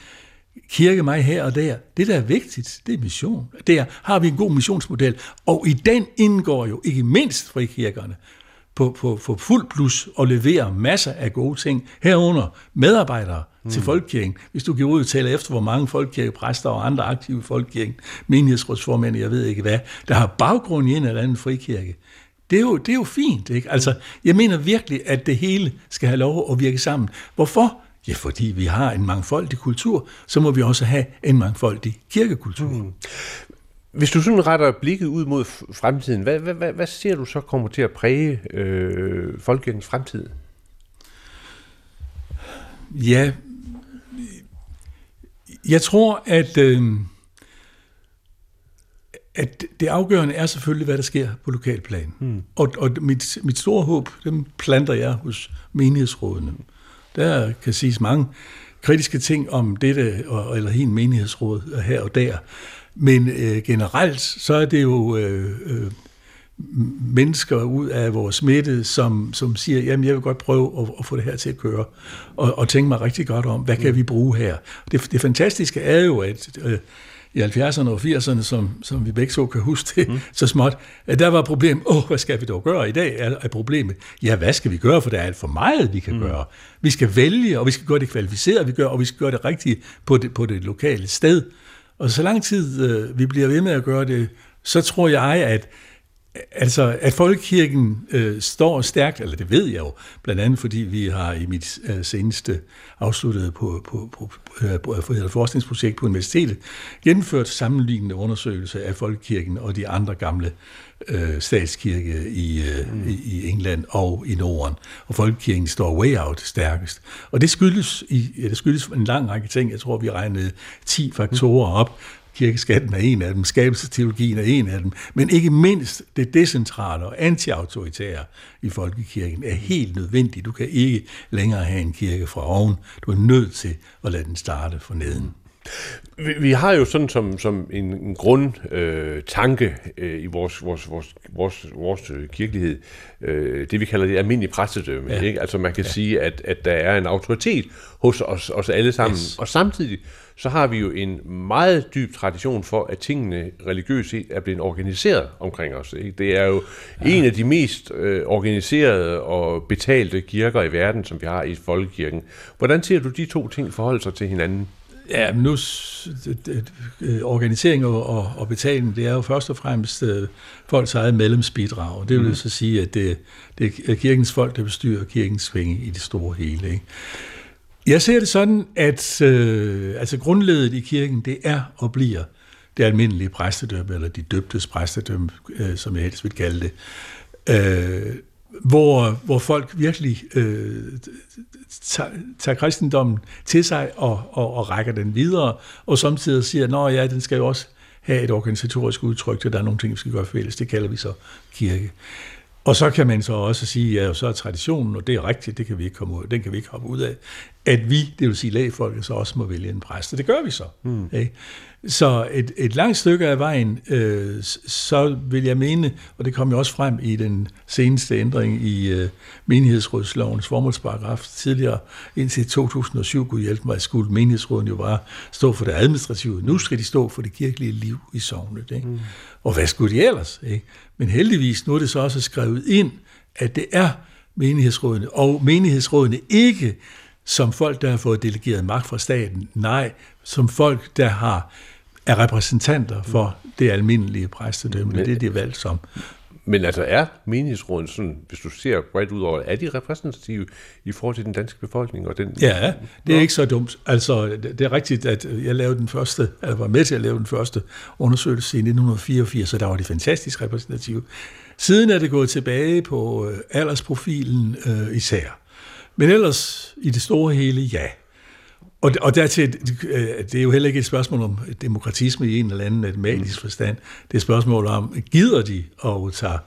kirke mig her og der. Det, der er vigtigt, det er mission. Der har vi en god missionsmodel, og i den indgår jo ikke mindst frikirkerne på, på, på fuld plus og levere masser af gode ting, herunder medarbejdere mm. til folkekirken. Hvis du giver ud og taler efter, hvor mange folkekirkepræster og andre aktive folkekirken, menighedsrådsformænd, jeg ved ikke hvad, der har baggrund i en eller anden frikirke, det er jo, det er jo fint. Ikke? Altså, jeg mener virkelig, at det hele skal have lov at virke sammen. Hvorfor? Ja, fordi vi har en mangfoldig kultur, så må vi også have en mangfoldig kirkekultur. Mm. Hvis du sådan retter blikket ud mod fremtiden, hvad, hvad, hvad, hvad ser du så kommer til at præge øh, folkekirkens fremtid? Ja, jeg tror, at, øh, at det afgørende er selvfølgelig, hvad der sker på lokalplan. Mm. Og, og mit, mit store håb, dem planter jeg hos menighedsrådene. Der kan siges mange kritiske ting om dette eller hin menighedsråd her og der. Men øh, generelt, så er det jo øh, øh, mennesker ud af vores smitte, som, som siger, jamen jeg vil godt prøve at, at få det her til at køre, og, og tænke mig rigtig godt om, hvad kan vi bruge her? Det, det fantastiske er jo, at øh, i 70'erne og 80'erne, som, som vi begge så kan huske det mm. så småt, at der var problem, åh, oh, hvad skal vi dog gøre? I dag er, er problemet, ja, hvad skal vi gøre, for der er alt for meget, vi kan mm. gøre. Vi skal vælge, og vi skal gøre det kvalificeret, vi gør, og vi skal gøre det rigtige på det, på det lokale sted. Og så lang tid øh, vi bliver ved med at gøre det, så tror jeg, at Altså, at folkekirken øh, står stærkt, eller det ved jeg jo, blandt andet fordi vi har i mit øh, seneste afsluttede på, på, på, på, på et forskningsprojekt på universitetet gennemført sammenlignende undersøgelser af folkekirken og de andre gamle øh, statskirke i, øh, mm. i England og i Norden. Og folkekirken står way out stærkest. Og det skyldes, i, ja, det skyldes en lang række ting. Jeg tror, vi regnede 10 faktorer op, kirkeskatten er en af dem, skabelsesteologien er en af dem, men ikke mindst det decentrale og antiautoritære i folkekirken er helt nødvendigt. Du kan ikke længere have en kirke fra oven. Du er nødt til at lade den starte fra neden. Vi, vi har jo sådan som, som en, en grund øh, tanke øh, i vores, vores, vores, vores, vores øh, kirkelighed, øh, det vi kalder det almindelige præstedømme. Ja. Ikke? Altså man kan ja. sige, at, at der er en autoritet hos os, os alle sammen, yes. og samtidig så har vi jo en meget dyb tradition for, at tingene religiøst set er blevet organiseret omkring os. Ikke? Det er jo ja. en af de mest øh, organiserede og betalte kirker i verden, som vi har i folkekirken. Hvordan ser du de to ting forholde sig til hinanden? Ja, nu øh, organisering og, og, og betaling, det er jo først og fremmest øh, folks eget medlemsbidrag. Det vil mm. så sige, at det, det er kirkens folk, der bestyrer kirkens penge i det store hele. Ikke? Jeg ser det sådan, at øh, altså grundledet i kirken, det er og bliver det almindelige præstedømme, eller de døbtes præstedømme, øh, som jeg helst vil kalde det, øh, hvor, hvor folk virkelig øh, tager, tager kristendommen til sig og, og, og rækker den videre, og samtidig siger, at ja, den skal jo også have et organisatorisk udtryk, der er nogle ting, vi skal gøre fælles. Det kalder vi så kirke. Og så kan man så også sige, at ja, så er traditionen, og det er rigtigt, det kan vi ikke komme ud, den kan vi ikke hoppe ud af, at vi, det vil sige lægefolket, så også må vælge en præst. Og det gør vi så. Mm. Okay? Så et, et langt stykke af vejen, øh, så vil jeg mene, og det kom jo også frem i den seneste ændring i øh, menighedsrådslovens formålsparagraf tidligere, indtil 2007 kunne hjælpe mig, skulle menighedsråden jo bare stå for det administrative. Nu skal de stå for det kirkelige liv i sovnet. Ikke? Mm. Og hvad skulle de ellers? Ikke? Men heldigvis, nu er det så også skrevet ind, at det er menighedsrådene, og menighedsrådene ikke som folk, der har fået delegeret magt fra staten. Nej, som folk, der har er repræsentanter for det almindelige præstedømme. Men, det er det valgt som. Men altså er menighedsråden sådan, hvis du ser bredt ud over, er de repræsentative i forhold til den danske befolkning? Og den, ja, det er ikke så dumt. Altså, det er rigtigt, at jeg lavede den første, eller var med til at lave den første undersøgelse i 1984, så der var det fantastisk repræsentative. Siden er det gået tilbage på øh, aldersprofilen øh, især. Men ellers i det store hele, ja. Og, og dertil, øh, det er jo heller ikke et spørgsmål om demokratisme i en eller anden magisk forstand. Det er et spørgsmål om, gider de at tage,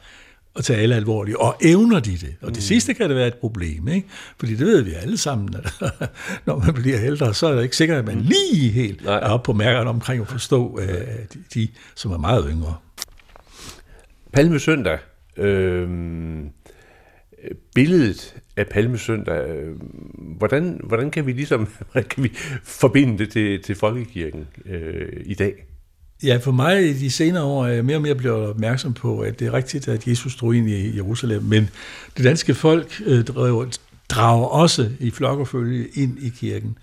at tage alle alvorligt, og evner de det? Og det mm. sidste kan det være et problem, ikke? Fordi det ved vi alle sammen, at når man bliver ældre, så er det ikke sikkert, at man mm. lige helt Nej. er oppe på mærkerne omkring at forstå uh, de, de, som er meget yngre. Palme søndag. Øh, billedet af Palmesøndag, øh, hvordan, hvordan kan vi ligesom hvordan kan vi forbinde det til, til folkekirken øh, i dag? Ja, for mig i de senere år er jeg mere og mere blevet opmærksom på, at det er rigtigt, at Jesus drog ind i Jerusalem, men det danske folk øh, drager også i flok og følge ind i kirken.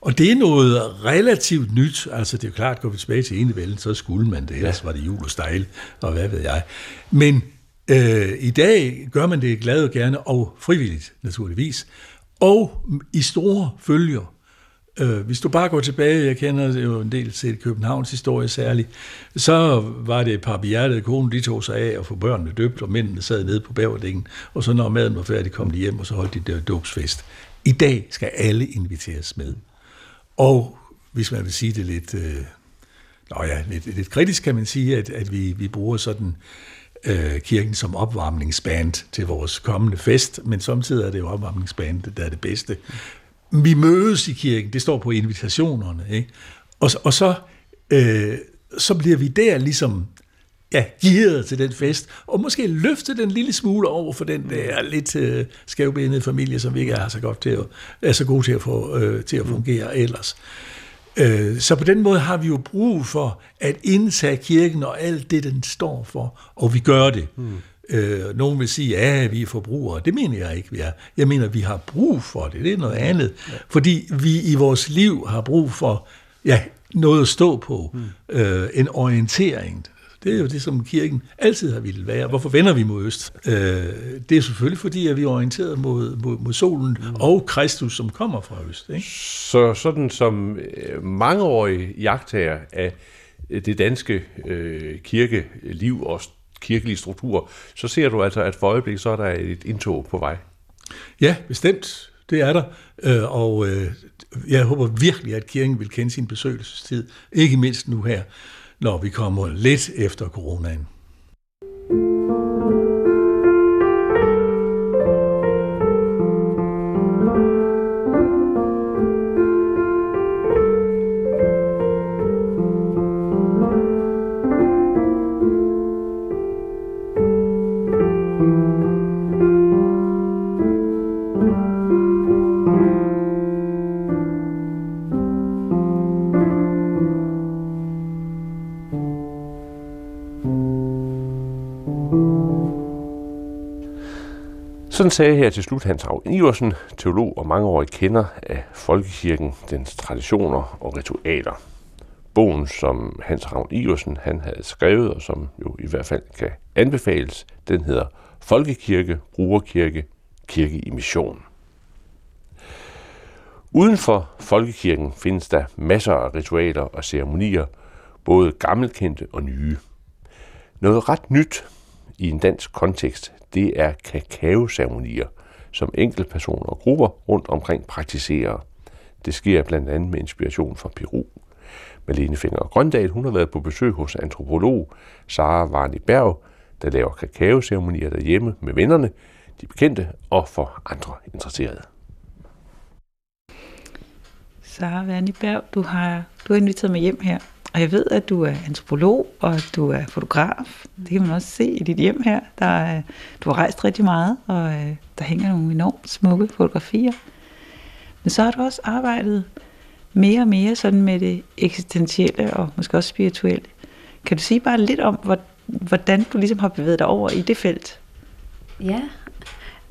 Og det er noget relativt nyt. Altså det er jo klart, går vi tilbage til enevælden, så skulle man det, ellers ja. var det jul og stejl, og hvad ved jeg. Men Øh, I dag gør man det glad og gerne, og frivilligt naturligvis, og i store følger. Øh, hvis du bare går tilbage, jeg kender jo en del til Københavns historie særligt, så var det et par behjertede kone, de tog sig af og få børnene døbt, og mændene sad nede på bæverdingen, og så når maden var færdig, kom de hjem, og så holdt de der dåbsfest. I dag skal alle inviteres med. Og hvis man vil sige det lidt, øh, nå ja, lidt, lidt kritisk, kan man sige, at, at vi, vi bruger sådan øh, kirken som opvarmningsband til vores kommende fest, men samtidig er det jo opvarmningsband, der er det bedste. Vi mødes i kirken, det står på invitationerne, ikke? Og, og så, øh, så bliver vi der ligesom ja, gearet til den fest, og måske løfte den lille smule over for den der lidt øh, skævbenede familie, som vi ikke er så godt til at, er så gode til at, få, øh, til at fungere ellers. Øh, så på den måde har vi jo brug for at indtage kirken og alt det, den står for, og vi gør det. Mm. Øh, nogen vil sige, ja, vi er forbrugere. Det mener jeg ikke, vi er. Jeg mener, vi har brug for det. Det er noget andet. Ja. Fordi vi i vores liv har brug for ja, noget at stå på. Mm. Øh, en orientering. Det er jo det, som kirken altid har ville være. Hvorfor vender vi mod øst? Øh, det er selvfølgelig fordi, at vi er orienteret mod, mod, mod solen mm. og Kristus, som kommer fra øst. Ikke? Så sådan som øh, mangeårige jagttager af det danske øh, kirkeliv og kirkelige struktur, så ser du altså, at for øjeblikket så er der et indtog på vej. Ja, bestemt. Det er der. Øh, og øh, jeg håber virkelig, at kirken vil kende sin besøgelsestid. Ikke mindst nu her, når vi kommer lidt efter coronaen. Sådan sagde her til slut Hans Ravn Iversen, teolog og mangeårig kender af folkekirken, dens traditioner og ritualer. Bogen, som Hans Ravn Iversen han havde skrevet, og som jo i hvert fald kan anbefales, den hedder Folkekirke, Brugerkirke, Kirke i Mission. Uden for folkekirken findes der masser af ritualer og ceremonier, både gammelkendte og nye. Noget ret nyt i en dansk kontekst, det er kakaoceremonier, som enkeltpersoner og grupper rundt omkring praktiserer. Det sker blandt andet med inspiration fra Peru. Malene Finger Grøndal, hun har været på besøg hos antropolog Sara Varni Berg, der laver kakaoceremonier derhjemme med vennerne, de bekendte og for andre interesserede. Sara Varni Berg, du har, du har inviteret mig hjem her og jeg ved, at du er antropolog, og at du er fotograf. Det kan man også se i dit hjem her. Der er, du har rejst rigtig meget, og øh, der hænger nogle enormt smukke fotografier. Men så har du også arbejdet mere og mere sådan med det eksistentielle og måske også spirituelle. Kan du sige bare lidt om, hvordan du ligesom har bevæget dig over i det felt? Ja,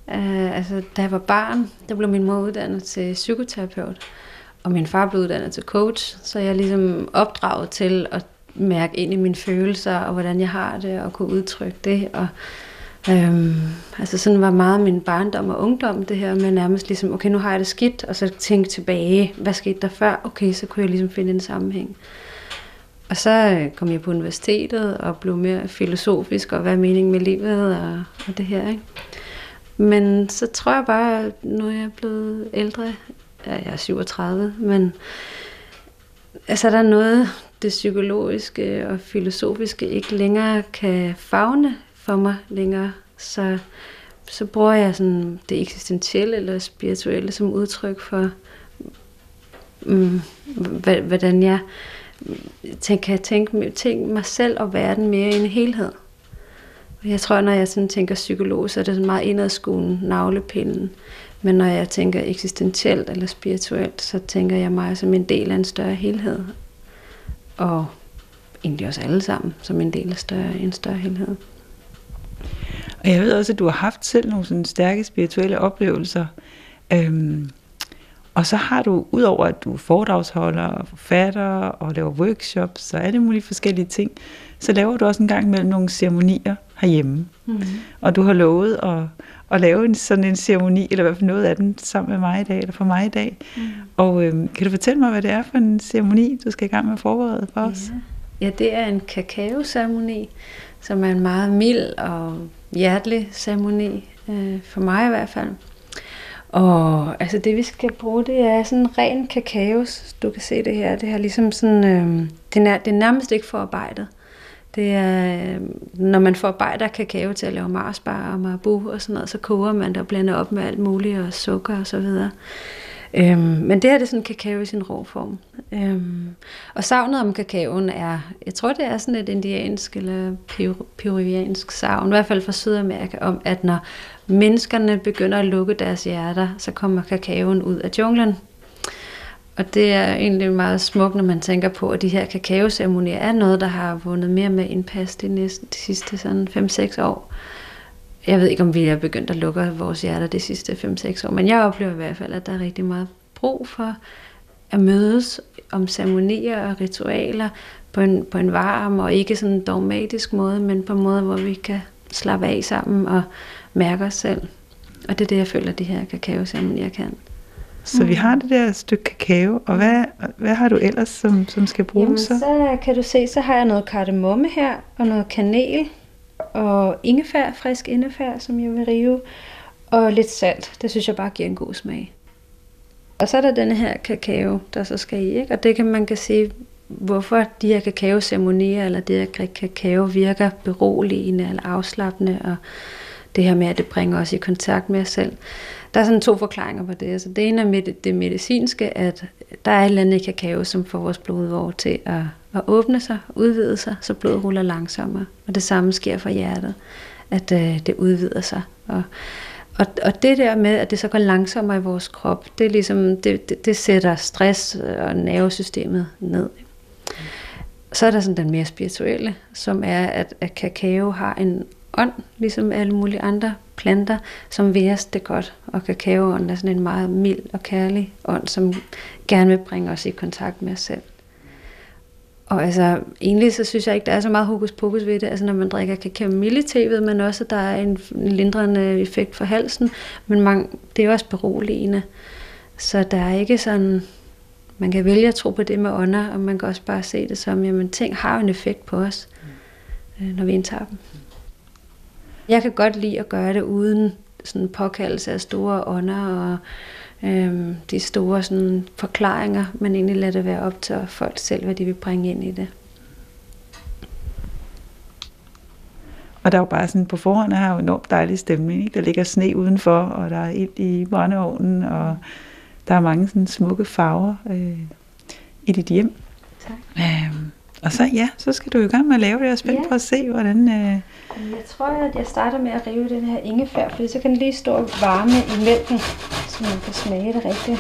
øh, altså da jeg var barn, der blev min mor uddannet til psykoterapeut. Og min far blev uddannet til coach, så jeg er ligesom opdraget til at mærke ind i mine følelser, og hvordan jeg har det, og kunne udtrykke det. Og, øhm, altså sådan var meget min barndom og ungdom, det her med nærmest ligesom, okay, nu har jeg det skidt, og så tænke tilbage, hvad skete der før? Okay, så kunne jeg ligesom finde en sammenhæng. Og så øh, kom jeg på universitetet og blev mere filosofisk, og hvad er meningen med livet og, og det her, ikke? Men så tror jeg bare, at nu er jeg blevet ældre, jeg er 37, men altså der er noget, det psykologiske og filosofiske ikke længere kan fagne for mig længere, så, så bruger jeg sådan det eksistentielle eller spirituelle som udtryk for, mm, hvordan jeg tænker, kan tænke, tænke mig selv og verden mere i en helhed. Jeg tror, når jeg sådan tænker psykolog, så er det sådan meget indadskuende navlepinden. Men når jeg tænker eksistentielt eller spirituelt, så tænker jeg mig som en del af en større helhed. Og egentlig også alle sammen som en del af større, en større helhed. Og jeg ved også, at du har haft selv nogle sådan stærke spirituelle oplevelser. Øhm, og så har du, udover at du foredragsholder og forfatter og laver workshops og alle mulige forskellige ting, så laver du også en gang mellem nogle ceremonier herhjemme. Mm. Og du har lovet at, at lave en, sådan en ceremoni, eller i hvert fald noget af den, sammen med mig i dag, eller for mig i dag. Mm. Og øhm, kan du fortælle mig, hvad det er for en ceremoni, du skal i gang med at forberede for os? Ja, ja det er en kakao-ceremoni, som er en meget mild og hjertelig ceremoni, øh, for mig i hvert fald. Og altså det vi skal bruge, det er sådan ren kakao. Du kan se det her. Det er ligesom sådan, øh, det, er, det er nærmest ikke forarbejdet. Det er, øh, når man forarbejder kakao til at lave marsbar og marabu og sådan noget, så koger man det og blander op med alt muligt og sukker og så videre. Øhm, men det her det er sådan kakao i sin rå form. Øhm, og savnet om kakaoen er, jeg tror det er sådan et indiansk eller peruviansk savn, i hvert fald fra Sydamerika, om at når menneskerne begynder at lukke deres hjerter, så kommer kakaoen ud af junglen. Og det er egentlig meget smukt, når man tænker på, at de her kakaoceremonier er noget, der har vundet mere med indpas de, næste, de sidste sådan 5-6 år. Jeg ved ikke, om vi er begyndt at lukke vores hjerter de sidste 5-6 år, men jeg oplever i hvert fald, at der er rigtig meget brug for at mødes om ceremonier og ritualer på en, på en varm og ikke sådan en dogmatisk måde, men på en måde, hvor vi kan slappe af sammen og mærke os selv. Og det er det, jeg føler, at de her kakaoceremonier kan. Så vi har det der stykke kakao, og hvad, hvad har du ellers, som, som skal bruges Jamen, så? så kan du se, så har jeg noget kardemomme her, og noget kanel, og ingefær, frisk ingefær, som jeg vil rive, og lidt salt. Det synes jeg bare giver en god smag. Og så er der denne her kakao, der så skal i, ikke? og det kan man kan sige, hvorfor de her kakaoceremonier, eller det her kakao virker beroligende eller afslappende, og det her med, at det bringer os i kontakt med os selv. Der er sådan to forklaringer på det. Altså det ene er med det medicinske, at der er et eller andet i kakao, som får vores blodvår til at, at åbne sig, udvide sig, så blodet ruller langsommere. Og det samme sker for hjertet, at øh, det udvider sig. Og, og, og det der med, at det så går langsommere i vores krop, det, er ligesom, det, det, det sætter stress og nervesystemet ned. Så er der sådan den mere spirituelle, som er, at, at kakao har en ånd, ligesom alle mulige andre planter, som os det godt. Og kakaoånden er sådan en meget mild og kærlig ånd, som gerne vil bringe os i kontakt med os selv. Og altså, egentlig så synes jeg ikke, der er så meget hokus pokus ved det. Altså, når man drikker kakao-te, ved man også, at der er en lindrende effekt for halsen. Men man, det er også beroligende. Så der er ikke sådan... Man kan vælge at tro på det med ånder, og man kan også bare se det som, jamen ting har en effekt på os, øh, når vi indtager dem. Jeg kan godt lide at gøre det uden sådan påkaldelse af store ånder og øhm, de store sådan, forklaringer, men egentlig lade det være op til folk selv, hvad de vil bringe ind i det. Og der er jo bare sådan, på forhånd her jo enormt dejlig stemning. Ikke? Der ligger sne udenfor, og der er ild i brændeovnen, og der er mange sådan smukke farver øh, i dit hjem. Tak. Øhm, og så ja, så skal du i gang med at lave det. Jeg er spændt Ja. på at se, hvordan... Øh, Jeg tror, at jeg starter med at rive den her ingefær, fordi så kan den lige stå og varme i mælken, så man kan smage det rigtigt.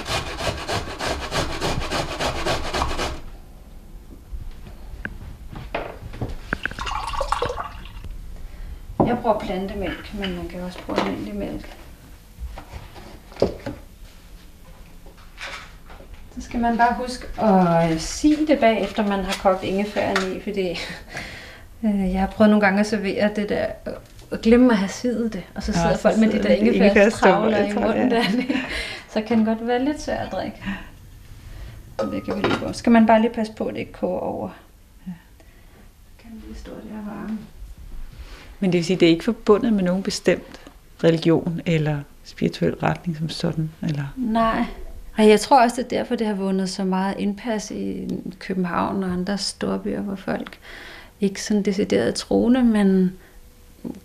Jeg bruger plantemælk, men man kan også bruge almindelig mælk. Så skal man bare huske at sige det bagefter, man har kogt ingefæren i, fordi øh, jeg har prøvet nogle gange at servere det der, og glemme at have sidet det, og så sidder så folk med de der ingefærstravler i munden ja. der. Så kan den godt være lidt svær at drikke. Så det kan vi lige gå. Skal man bare lige passe på, at det ikke koger over. Kan den lige stå der og varme. men det vil sige, det er ikke forbundet med nogen bestemt religion eller spirituel retning som sådan. Eller, Nej. Og jeg tror også, det er derfor, det har vundet så meget indpas i København og andre store byer, hvor folk ikke sådan decideret troende, men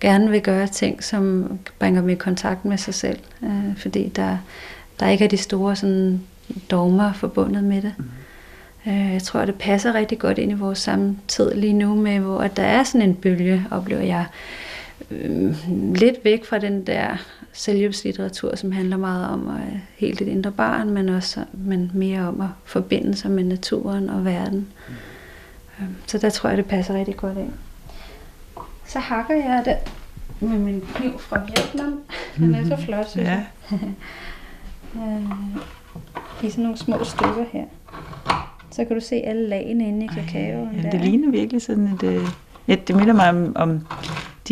gerne vil gøre ting, som bringer dem i kontakt med sig selv. Øh, fordi der, der ikke er de store sådan, dogmer forbundet med det. Øh, jeg tror, det passer rigtig godt ind i vores samtid lige nu, med hvor at der er sådan en bølge, oplever jeg, øh, lidt væk fra den der selvhjælpslitteratur, som handler meget om at helt dit indre barn, men også men mere om at forbinde sig med naturen og verden. Øh, Så der tror jeg, det passer rigtig godt ind. Så hakker jeg det med min kniv fra Vietnam. Den er så flot, synes jeg. Øh, I sådan nogle små stykker her. Så kan du se alle lagene inde i kakaoen. Ja, det ligner virkelig sådan et... Øh, ja, det minder mig om, om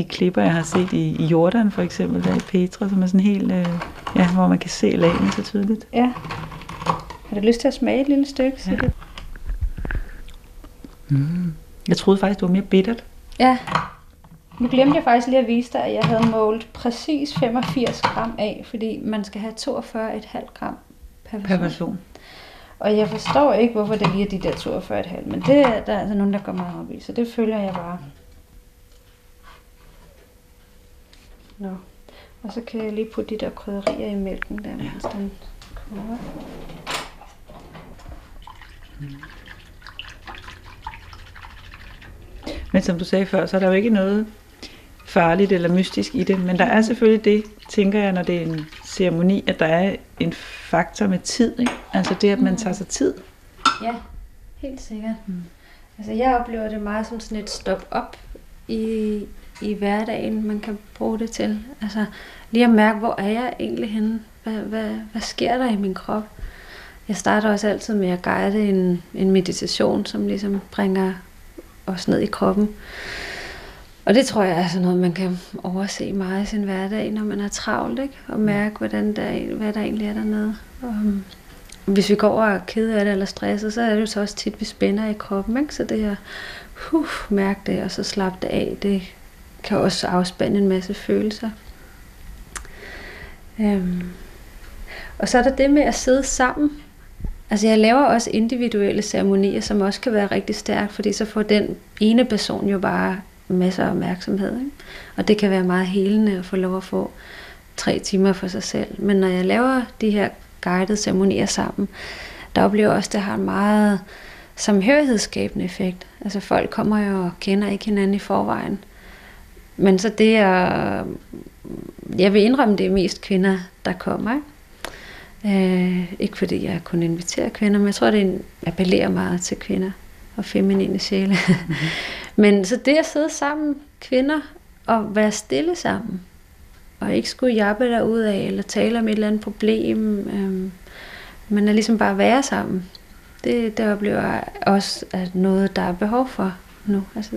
de klipper, jeg har set i, i Jordan for eksempel, der i Petra, som er sådan helt... Øh, ja, hvor man kan se lagene så tydeligt. Ja. Har du lyst til at smage et lille stykke? Ja. Mm. Jeg troede faktisk, det var mere bittert. ja. Nu glemte jeg faktisk lige at vise dig, at jeg havde målt præcis 85 gram af, fordi man skal have 42,5 gram per person. Per person. Og jeg forstår ikke, hvorfor det lige er de der 42,5, men det er der er altså nogen, der går meget op i, så det følger jeg bare. Nå. Og så kan jeg lige putte de der krydderier i mælken der, mens den koger. Men som du sagde før, så er der jo ikke noget farligt eller mystisk i det. Men der er selvfølgelig det, tænker jeg, når det er en ceremoni, at der er en faktor med tid. Ikke? Altså det, at man tager sig tid. Ja, helt sikkert. Mm. Altså jeg oplever det meget som sådan et stop-op i, i hverdagen, man kan bruge det til. Altså lige at mærke, hvor er jeg egentlig henne? Hvad, hvad, hvad sker der i min krop? Jeg starter også altid med at guide en, en meditation, som ligesom bringer også ned i kroppen. Og det tror jeg er sådan noget, man kan overse meget i sin hverdag, når man er travlt, ikke? og mærke, hvordan der, hvad der egentlig er dernede. Og, hvis vi går over og er ked af det eller stresset, så er det jo så også tit, vi spænder i kroppen. Ikke? Så det her, uh, mærke det, og så slappe det af, det kan også afspænde en masse følelser. Øhm. Og så er der det med at sidde sammen. Altså jeg laver også individuelle ceremonier, som også kan være rigtig stærkt, fordi så får den ene person jo bare masser af opmærksomhed. Ikke? Og det kan være meget helende at få lov at få tre timer for sig selv. Men når jeg laver de her guidede ceremonier sammen, der oplever jeg også, at det har en meget samhørighedsskabende effekt. Altså folk kommer jo og kender ikke hinanden i forvejen. Men så det er, jeg vil indrømme, det er mest kvinder, der kommer. Ikke? Øh, ikke fordi jeg kun inviterer kvinder, men jeg tror, det appellerer meget til kvinder og feminine sjæle. Mm-hmm. men så det at sidde sammen, kvinder, og være stille sammen, og ikke skulle jappe der ud af, eller tale om et eller andet problem, øh, men at ligesom bare være sammen. Det, det oplever også at noget, der er behov for nu. Altså,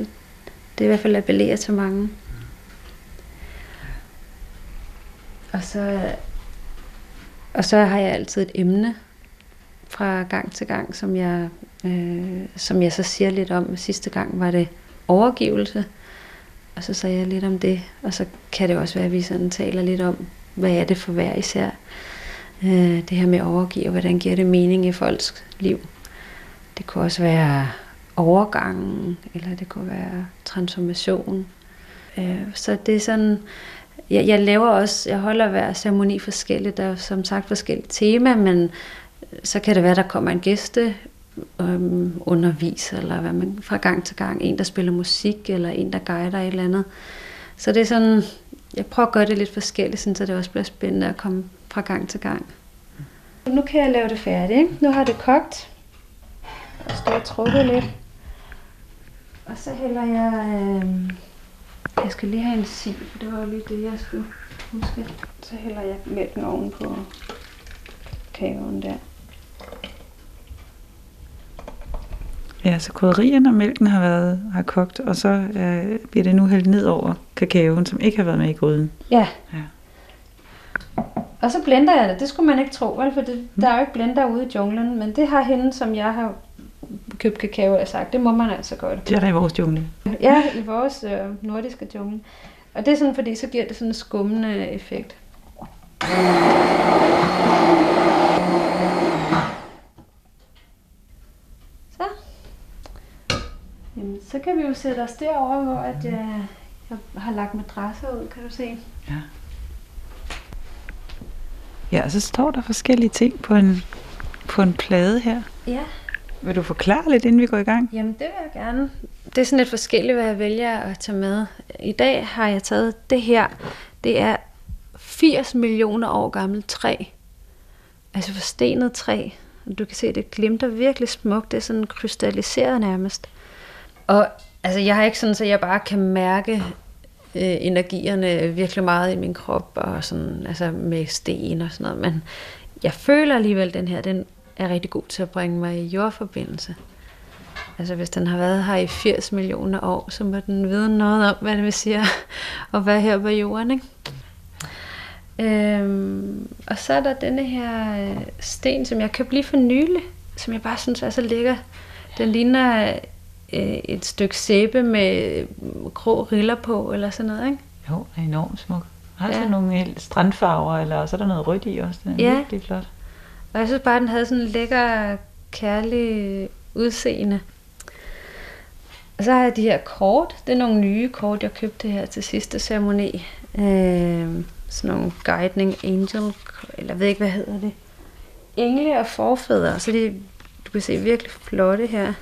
det er i hvert fald appellerer til mange. Og så, og så har jeg altid et emne fra gang til gang, som jeg, øh, som jeg så siger lidt om. Sidste gang var det overgivelse, og så sagde jeg lidt om det. Og så kan det også være, at vi sådan taler lidt om, hvad er det for hver især. Øh, det her med at overgive, og hvordan giver det mening i folks liv. Det kunne også være overgangen, eller det kunne være transformation. Øh, så det er sådan, jeg, jeg laver også, jeg holder hver ceremoni forskelligt, der er som sagt forskellige tema, men øh, så kan det være, der kommer en gæste øhm, underviser, eller hvad man fra gang til gang, en der spiller musik, eller en der guider et eller andet. Så det er sådan, jeg prøver at gøre det lidt forskelligt, så det også bliver spændende at komme fra gang til gang. Nu kan jeg lave det færdigt. Ikke? Nu har det kogt. Og står trukket lidt. Og så hælder jeg... Øh, jeg skal lige have en sig, for det var jo lige det, jeg skulle huske. Så hælder jeg mælken oven på kagen der. Ja, så krydderierne og mælken har været har kogt, og så øh, bliver det nu hældt ned over kakaoen, som ikke har været med i gryden. Ja. ja. Og så blender jeg det. Det skulle man ikke tro, vel? For det, der er jo ikke blender ude i junglen, men det har hende, som jeg har købt kakao, har sagt, det må man altså godt. Det er der i vores jungle. Ja, i vores øh, nordiske jungle. Og det er sådan, fordi så giver det sådan en skummende effekt. Så. Jamen, så kan vi jo sætte os derover, hvor at jeg, jeg har lagt madrasser ud, kan du se. Ja. Ja, og så står der forskellige ting på en, på en plade her. Ja. Vil du forklare lidt, inden vi går i gang? Jamen, det vil jeg gerne. Det er sådan lidt forskelligt, hvad jeg vælger at tage med. I dag har jeg taget det her. Det er 80 millioner år gammelt træ. Altså forstenet træ. Du kan se, det glimter virkelig smukt. Det er sådan krystalliseret nærmest. Og altså, jeg har ikke sådan, så jeg bare kan mærke øh, energierne virkelig meget i min krop, og sådan, altså med sten og sådan noget. Men jeg føler alligevel, den her, den er rigtig god til at bringe mig i jordforbindelse. Altså hvis den har været her i 80 millioner år, så må den vide noget om, hvad det vil sige at være her på jorden. Ikke? Øhm, og så er der denne her øh, sten, som jeg købte lige for nylig, som jeg bare synes er så lækker. Den ligner øh, et stykke sæbe med grå riller på, eller sådan noget, ikke? Jo, det er enormt smuk. Har ja. sådan nogle helt strandfarver, eller så er der noget rødt i også. Det er ja. virkelig flot. Og jeg synes bare, den havde sådan en lækker, kærlig udseende. Og så har jeg de her kort. Det er nogle nye kort, jeg købte her til sidste ceremoni. Øh, sådan nogle guiding angel, eller jeg ved ikke, hvad hedder det. Engle og forfædre, så de, du kan se virkelig flotte her.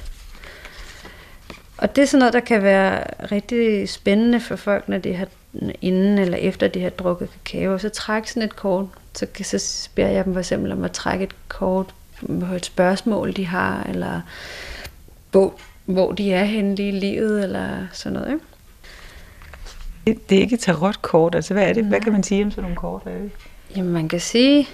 Og det er sådan noget, der kan være rigtig spændende for folk, når de har inden eller efter de har drukket kakao. Så træk sådan et kort, så, så beder jeg dem for eksempel om at trække et kort på et spørgsmål, de har, eller hvor, hvor de er henne i livet, eller sådan noget. Ikke? Det, det er ikke et tarotkort, altså hvad er det? Nej. Hvad kan man sige om sådan nogle kort? Er det? Jamen man kan sige,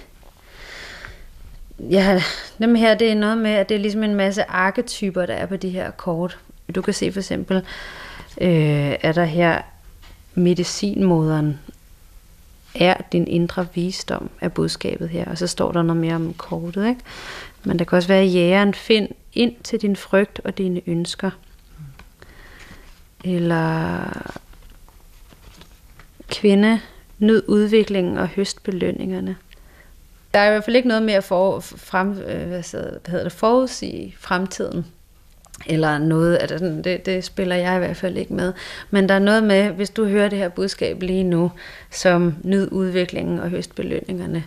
ja, dem her, det er noget med, at det er ligesom en masse arketyper, der er på de her kort. du kan se for eksempel, øh, er der her medicinmoderen er din indre visdom af budskabet her, og så står der noget mere om kortet, ikke? Men der kan også være jægeren, find ind til din frygt og dine ønsker. Eller kvinde, nyd udviklingen og høst belønningerne. Der er i hvert fald ikke noget med at for, frem, øh, hvad hedder det, forudsige fremtiden. Eller noget af det, det, det spiller jeg i hvert fald ikke med. Men der er noget med, hvis du hører det her budskab lige nu, som nyd udviklingen og høst belønningerne,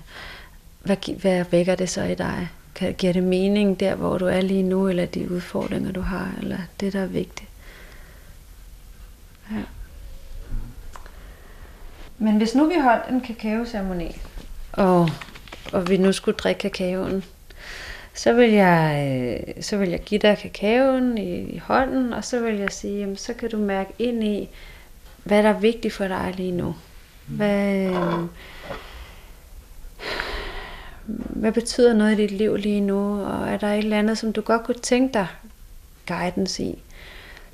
hvad, hvad vækker det så i dig? Kan, giver det mening der, hvor du er lige nu, eller de udfordringer, du har, eller det, der er vigtigt? Ja. Men hvis nu vi holdt en kakaoceremoni, og, og vi nu skulle drikke kakaoen, så vil jeg, øh, så vil jeg give dig kakaoen i, i hånden, og så vil jeg sige, jamen, så kan du mærke ind i, hvad der er vigtigt for dig lige nu. Hvad, øh, hvad betyder noget i dit liv lige nu, og er der et eller andet, som du godt kunne tænke dig guidance i?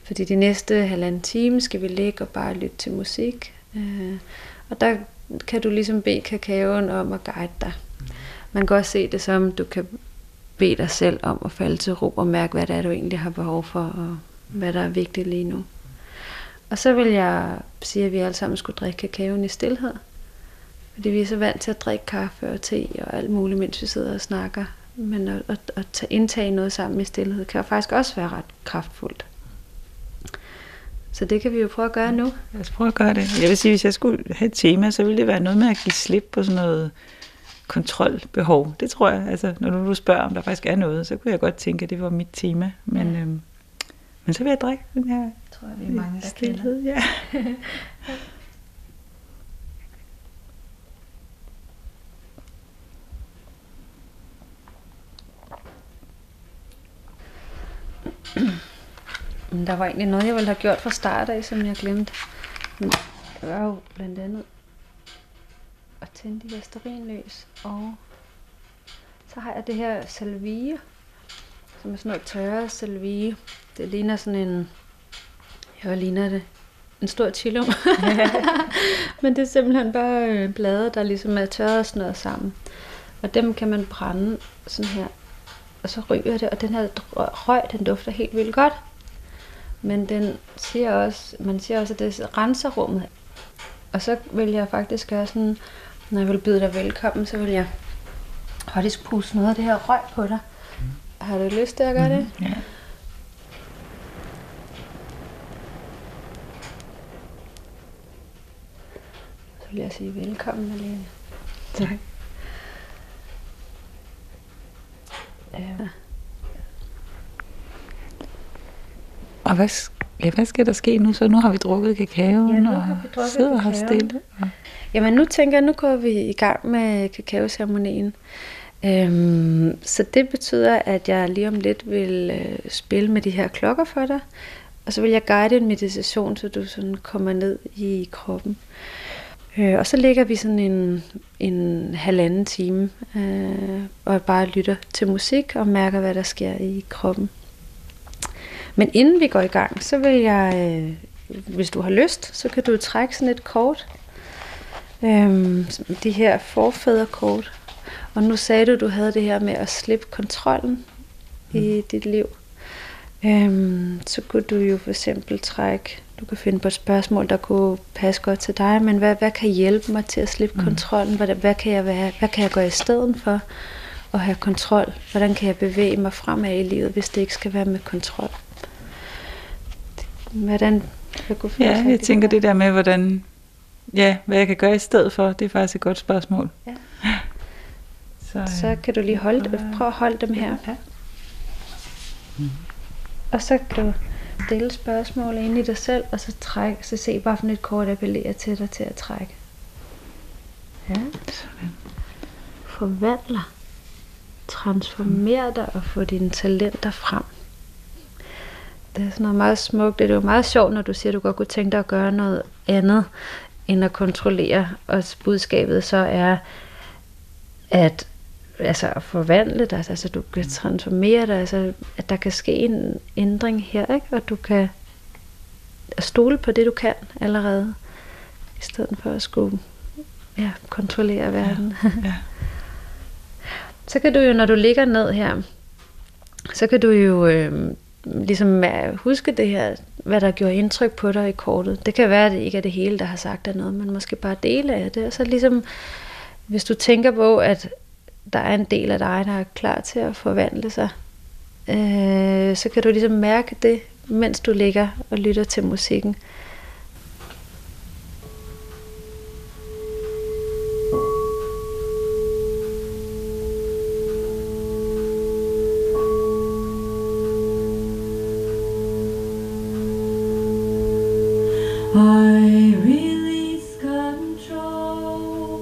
Fordi de næste halvanden time skal vi ligge og bare lytte til musik. Øh, og der kan du ligesom bede kakaoen om at guide dig. Man kan også se det som, du kan bed dig selv om at falde til ro og mærke, hvad det er, du egentlig har behov for, og hvad der er vigtigt lige nu. Og så vil jeg sige, at vi alle sammen skulle drikke kakaoen i stillhed. Fordi vi er så vant til at drikke kaffe og te og alt muligt, mens vi sidder og snakker. Men at, at, at tage, indtage noget sammen i stillhed kan jo faktisk også være ret kraftfuldt. Så det kan vi jo prøve at gøre nu. Lad os prøve at gøre det. Jeg vil sige, hvis jeg skulle have et tema, så ville det være noget med at give slip på sådan noget kontrolbehov. Det tror jeg. Altså, når du spørger, om der faktisk er noget, så kunne jeg godt tænke, at det var mit tema. Men, ja. øhm, men så vil jeg drikke den her tror jeg, vi er mange, der stilhed. Ja. Men der var egentlig noget, jeg ville have gjort fra start af, som jeg glemte. Men det var jo blandt andet at tænde de her. Og så har jeg det her salvie, som er sådan noget tørre salvie. Det ligner sådan en, Jeg ligner det? En stor chilo. Men det er simpelthen bare øh, blade, der ligesom er tørret og sådan noget sammen. Og dem kan man brænde sådan her. Og så ryger det, og den her røg, den dufter helt vildt godt. Men den siger også, man siger også, at det renser rummet. Og så vil jeg faktisk gøre sådan, når jeg vil byde dig velkommen, så vil jeg faktisk puste noget af det her røg på dig. Mm. Har du lyst til at gøre mm, det? Ja. Så vil jeg sige velkommen, Malene. Tak. Ja. Og hvad, ja, hvad skal der ske nu? Så nu har vi drukket kakaoen Ja, nu og har vi drukket sidder her kakaoen. stille. Og, Jamen nu tænker jeg, nu går vi i gang med kakaoceremonien. Øhm, så det betyder, at jeg lige om lidt vil øh, spille med de her klokker for dig. Og så vil jeg guide en meditation, så du sådan kommer ned i kroppen. Øh, og så ligger vi sådan en, en halvanden time øh, og bare lytter til musik og mærker, hvad der sker i kroppen. Men inden vi går i gang, så vil jeg, øh, hvis du har lyst, så kan du trække sådan et kort. Øhm, de her forfædrekort. Og nu sagde du, at du havde det her med at slippe kontrollen mm. i dit liv. Øhm, så kunne du jo for eksempel trække, du kan finde på et spørgsmål, der kunne passe godt til dig, men hvad, hvad kan hjælpe mig til at slippe mm. kontrollen? Hvad, hvad, kan jeg være, hvad kan jeg gøre i stedet for at have kontrol? Hvordan kan jeg bevæge mig fremad i livet, hvis det ikke skal være med kontrol? Hvordan jeg kunne ja, jeg tænker det der med, hvordan, ja, hvad jeg kan gøre i stedet for, det er faktisk et godt spørgsmål. Ja. Så, øh, Så kan du lige holde, prøv at holde dem her. Ja. Og så kan du stille spørgsmål ind i dig selv, og så, træk, så se bare for et kort appellerer til dig til at trække. Ja. Sådan. Forvandler. Transformer dig og få dine talenter frem. Det er sådan noget meget smukt. Det er jo meget sjovt, når du siger, at du godt kunne tænke dig at gøre noget andet, end at kontrollere. Og budskabet så er, at altså at forvandle dig, altså du kan transformere dig, altså at der kan ske en ændring her, ikke? og du kan stole på det, du kan allerede, i stedet for at skulle ja, kontrollere verden. Ja, ja. så kan du jo, når du ligger ned her, så kan du jo øh, ligesom huske det her, hvad der gjorde indtryk på dig i kortet. Det kan være, at det ikke er det hele, der har sagt dig noget, men måske bare dele af det. Og så ligesom, hvis du tænker på, at der er en del af dig, der er klar til at forvandle sig, øh, så kan du ligesom mærke det, mens du ligger og lytter til musikken. I release control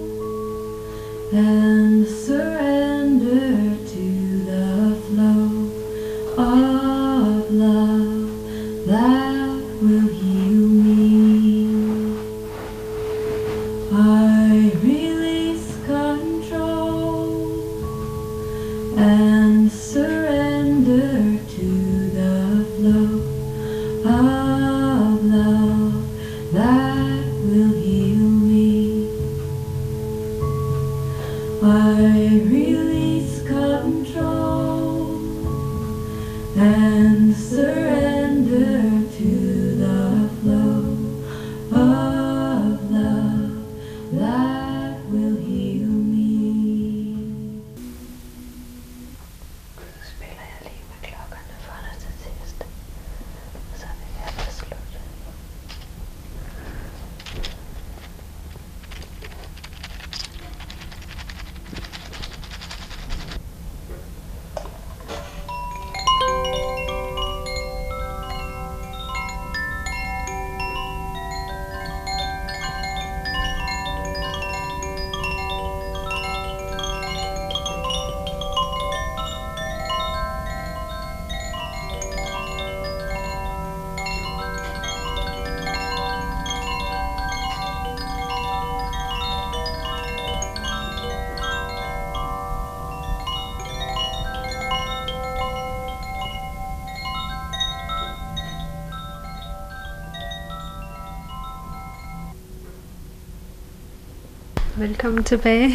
Velkommen tilbage.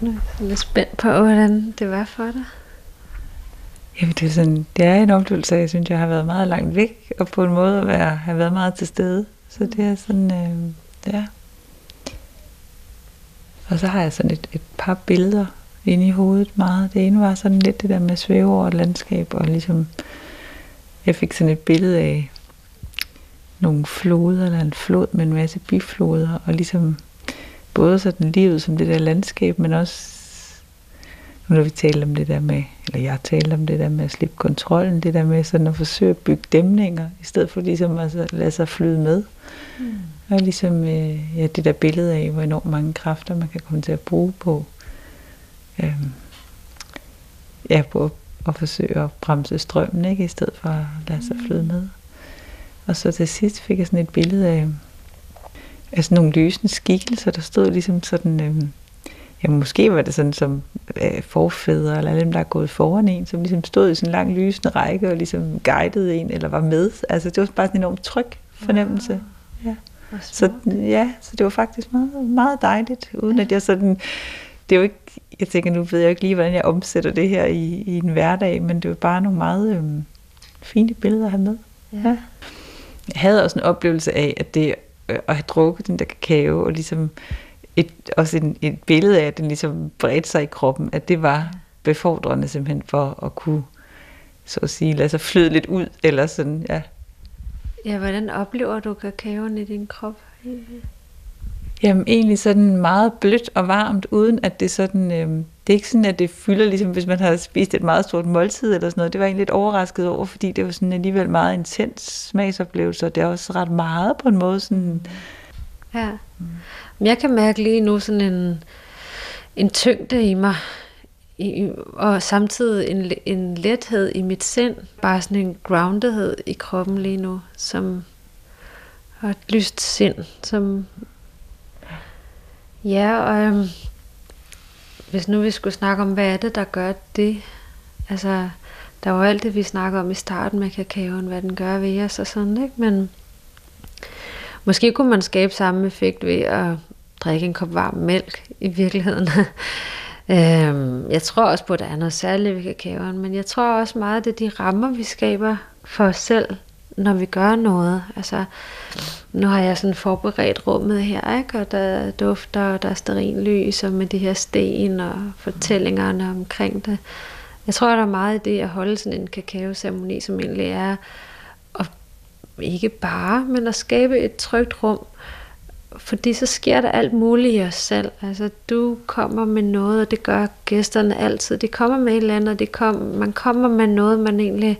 Nu er jeg lidt spændt på, hvordan det var for dig. Jamen, det, er sådan, det er en oplevelse, jeg synes, jeg har været meget langt væk, og på en måde at være, have været meget til stede. Så det er sådan, øh, ja. Og så har jeg sådan et, et par billeder inde i hovedet meget. Det ene var sådan lidt det der med at svæve over et landskab, og ligesom, jeg fik sådan et billede af nogle floder, eller en flod med en masse bifloder, og ligesom både sådan livet som det der landskab, men også nu når vi taler om det der med, eller jeg taler om det der med at slippe kontrollen, det der med sådan at forsøge at bygge dæmninger, i stedet for ligesom at lade sig flyde med. Mm. Og ligesom øh, ja, det der billede af, hvor enormt mange kræfter man kan komme til at bruge på, øh, ja, på at, at forsøge at bremse strømmen, ikke, i stedet for at lade sig flyde med. Og så til sidst fik jeg sådan et billede af, sådan nogle lysende skikkelser, der stod ligesom sådan, øh, ja, måske var det sådan som øh, forfædre, eller alle dem, der er gået foran en, som ligesom stod i sådan en lang lysende række, og ligesom guidede en, eller var med. Altså det var bare sådan en enormt tryg fornemmelse. Ja. Så, ja, så det var faktisk meget, meget dejligt, uden at jeg sådan, det er jo ikke, jeg tænker, nu ved jeg ikke lige, hvordan jeg omsætter det her i, i en hverdag, men det var bare nogle meget øh, fine billeder at have med. Ja. ja. Jeg havde også en oplevelse af, at det Øh, at have drukket den der kakao, og ligesom et, også en, et billede af, at den ligesom bredte sig i kroppen, at det var befordrende simpelthen for at kunne, så at sige, lade sig flyde lidt ud, eller sådan, ja. Ja, hvordan oplever du kakaoen i din krop? Jamen egentlig sådan meget blødt og varmt, uden at det sådan, øh, det er ikke sådan, at det fylder, ligesom hvis man har spist et meget stort måltid eller sådan noget. Det var jeg egentlig lidt overrasket over, fordi det var sådan alligevel meget intens smagsoplevelse, og det er også ret meget på en måde sådan... Ja. Men jeg kan mærke lige nu sådan en, en tyngde i mig, i, og samtidig en, en lethed i mit sind. Bare sådan en groundedhed i kroppen lige nu, som og et lyst sind, som Ja, og øhm, hvis nu vi skulle snakke om, hvad er det, der gør det? Altså, der var alt det, vi snakker om i starten med kakaoen, hvad den gør ved os og sådan, ikke? Men måske kunne man skabe samme effekt ved at drikke en kop varm mælk i virkeligheden. øhm, jeg tror også på, at der er noget særligt ved kakaoen, men jeg tror også meget, at det er de rammer, vi skaber for os selv, når vi gør noget. Altså, nu har jeg sådan forberedt rummet her, ikke? og der dufter, og der er sterinlys, og med de her sten og fortællingerne omkring det. Jeg tror, der er meget i det at holde sådan en kakaoceremoni, som egentlig er at ikke bare, men at skabe et trygt rum, fordi så sker der alt muligt i os selv. Altså, du kommer med noget, og det gør gæsterne altid. De kommer med et eller andet, og det kom, man kommer med noget, man egentlig,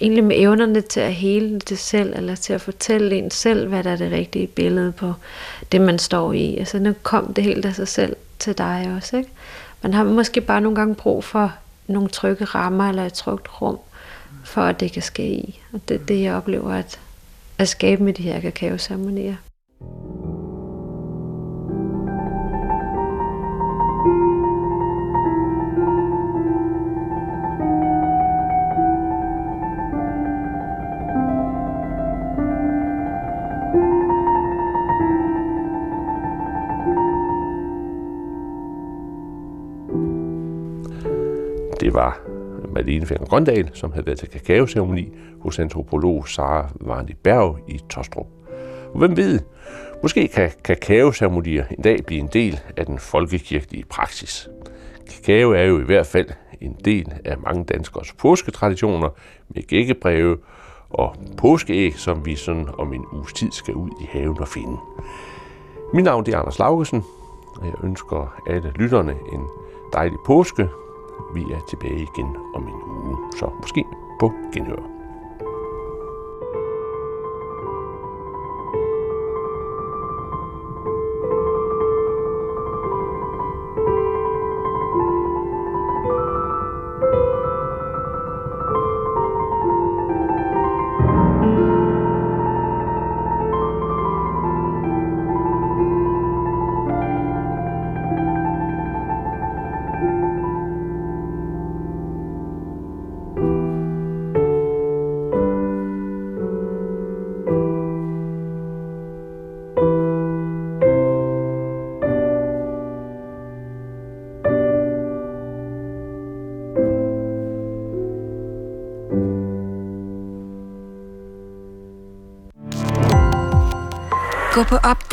egentlig med evnerne til at hele det selv, eller til at fortælle en selv, hvad der er det rigtige billede på det, man står i. Altså, nu kom det helt af sig selv til dig også, ikke? Man har måske bare nogle gange brug for nogle trygge rammer, eller et trygt rum, for at det kan ske i. Og det er det, jeg oplever at, at skabe med de her kakaoceremonier. Det var Malene Finger Grøndal, som havde været til kakaoceremoni hos antropolog Sara Varnit Berg i Tostrup. Og hvem ved, måske kan kakaoceremonier en dag blive en del af den folkekirkelige praksis. Kakao er jo i hvert fald en del af mange danskers påsketraditioner med gækkebreve og påskeæg, som vi sådan om en uges tid skal ud i haven og finde. Mit navn er Anders Laugesen, og jeg ønsker alle lytterne en dejlig påske. Vi er tilbage igen om en uge, så måske på genhør.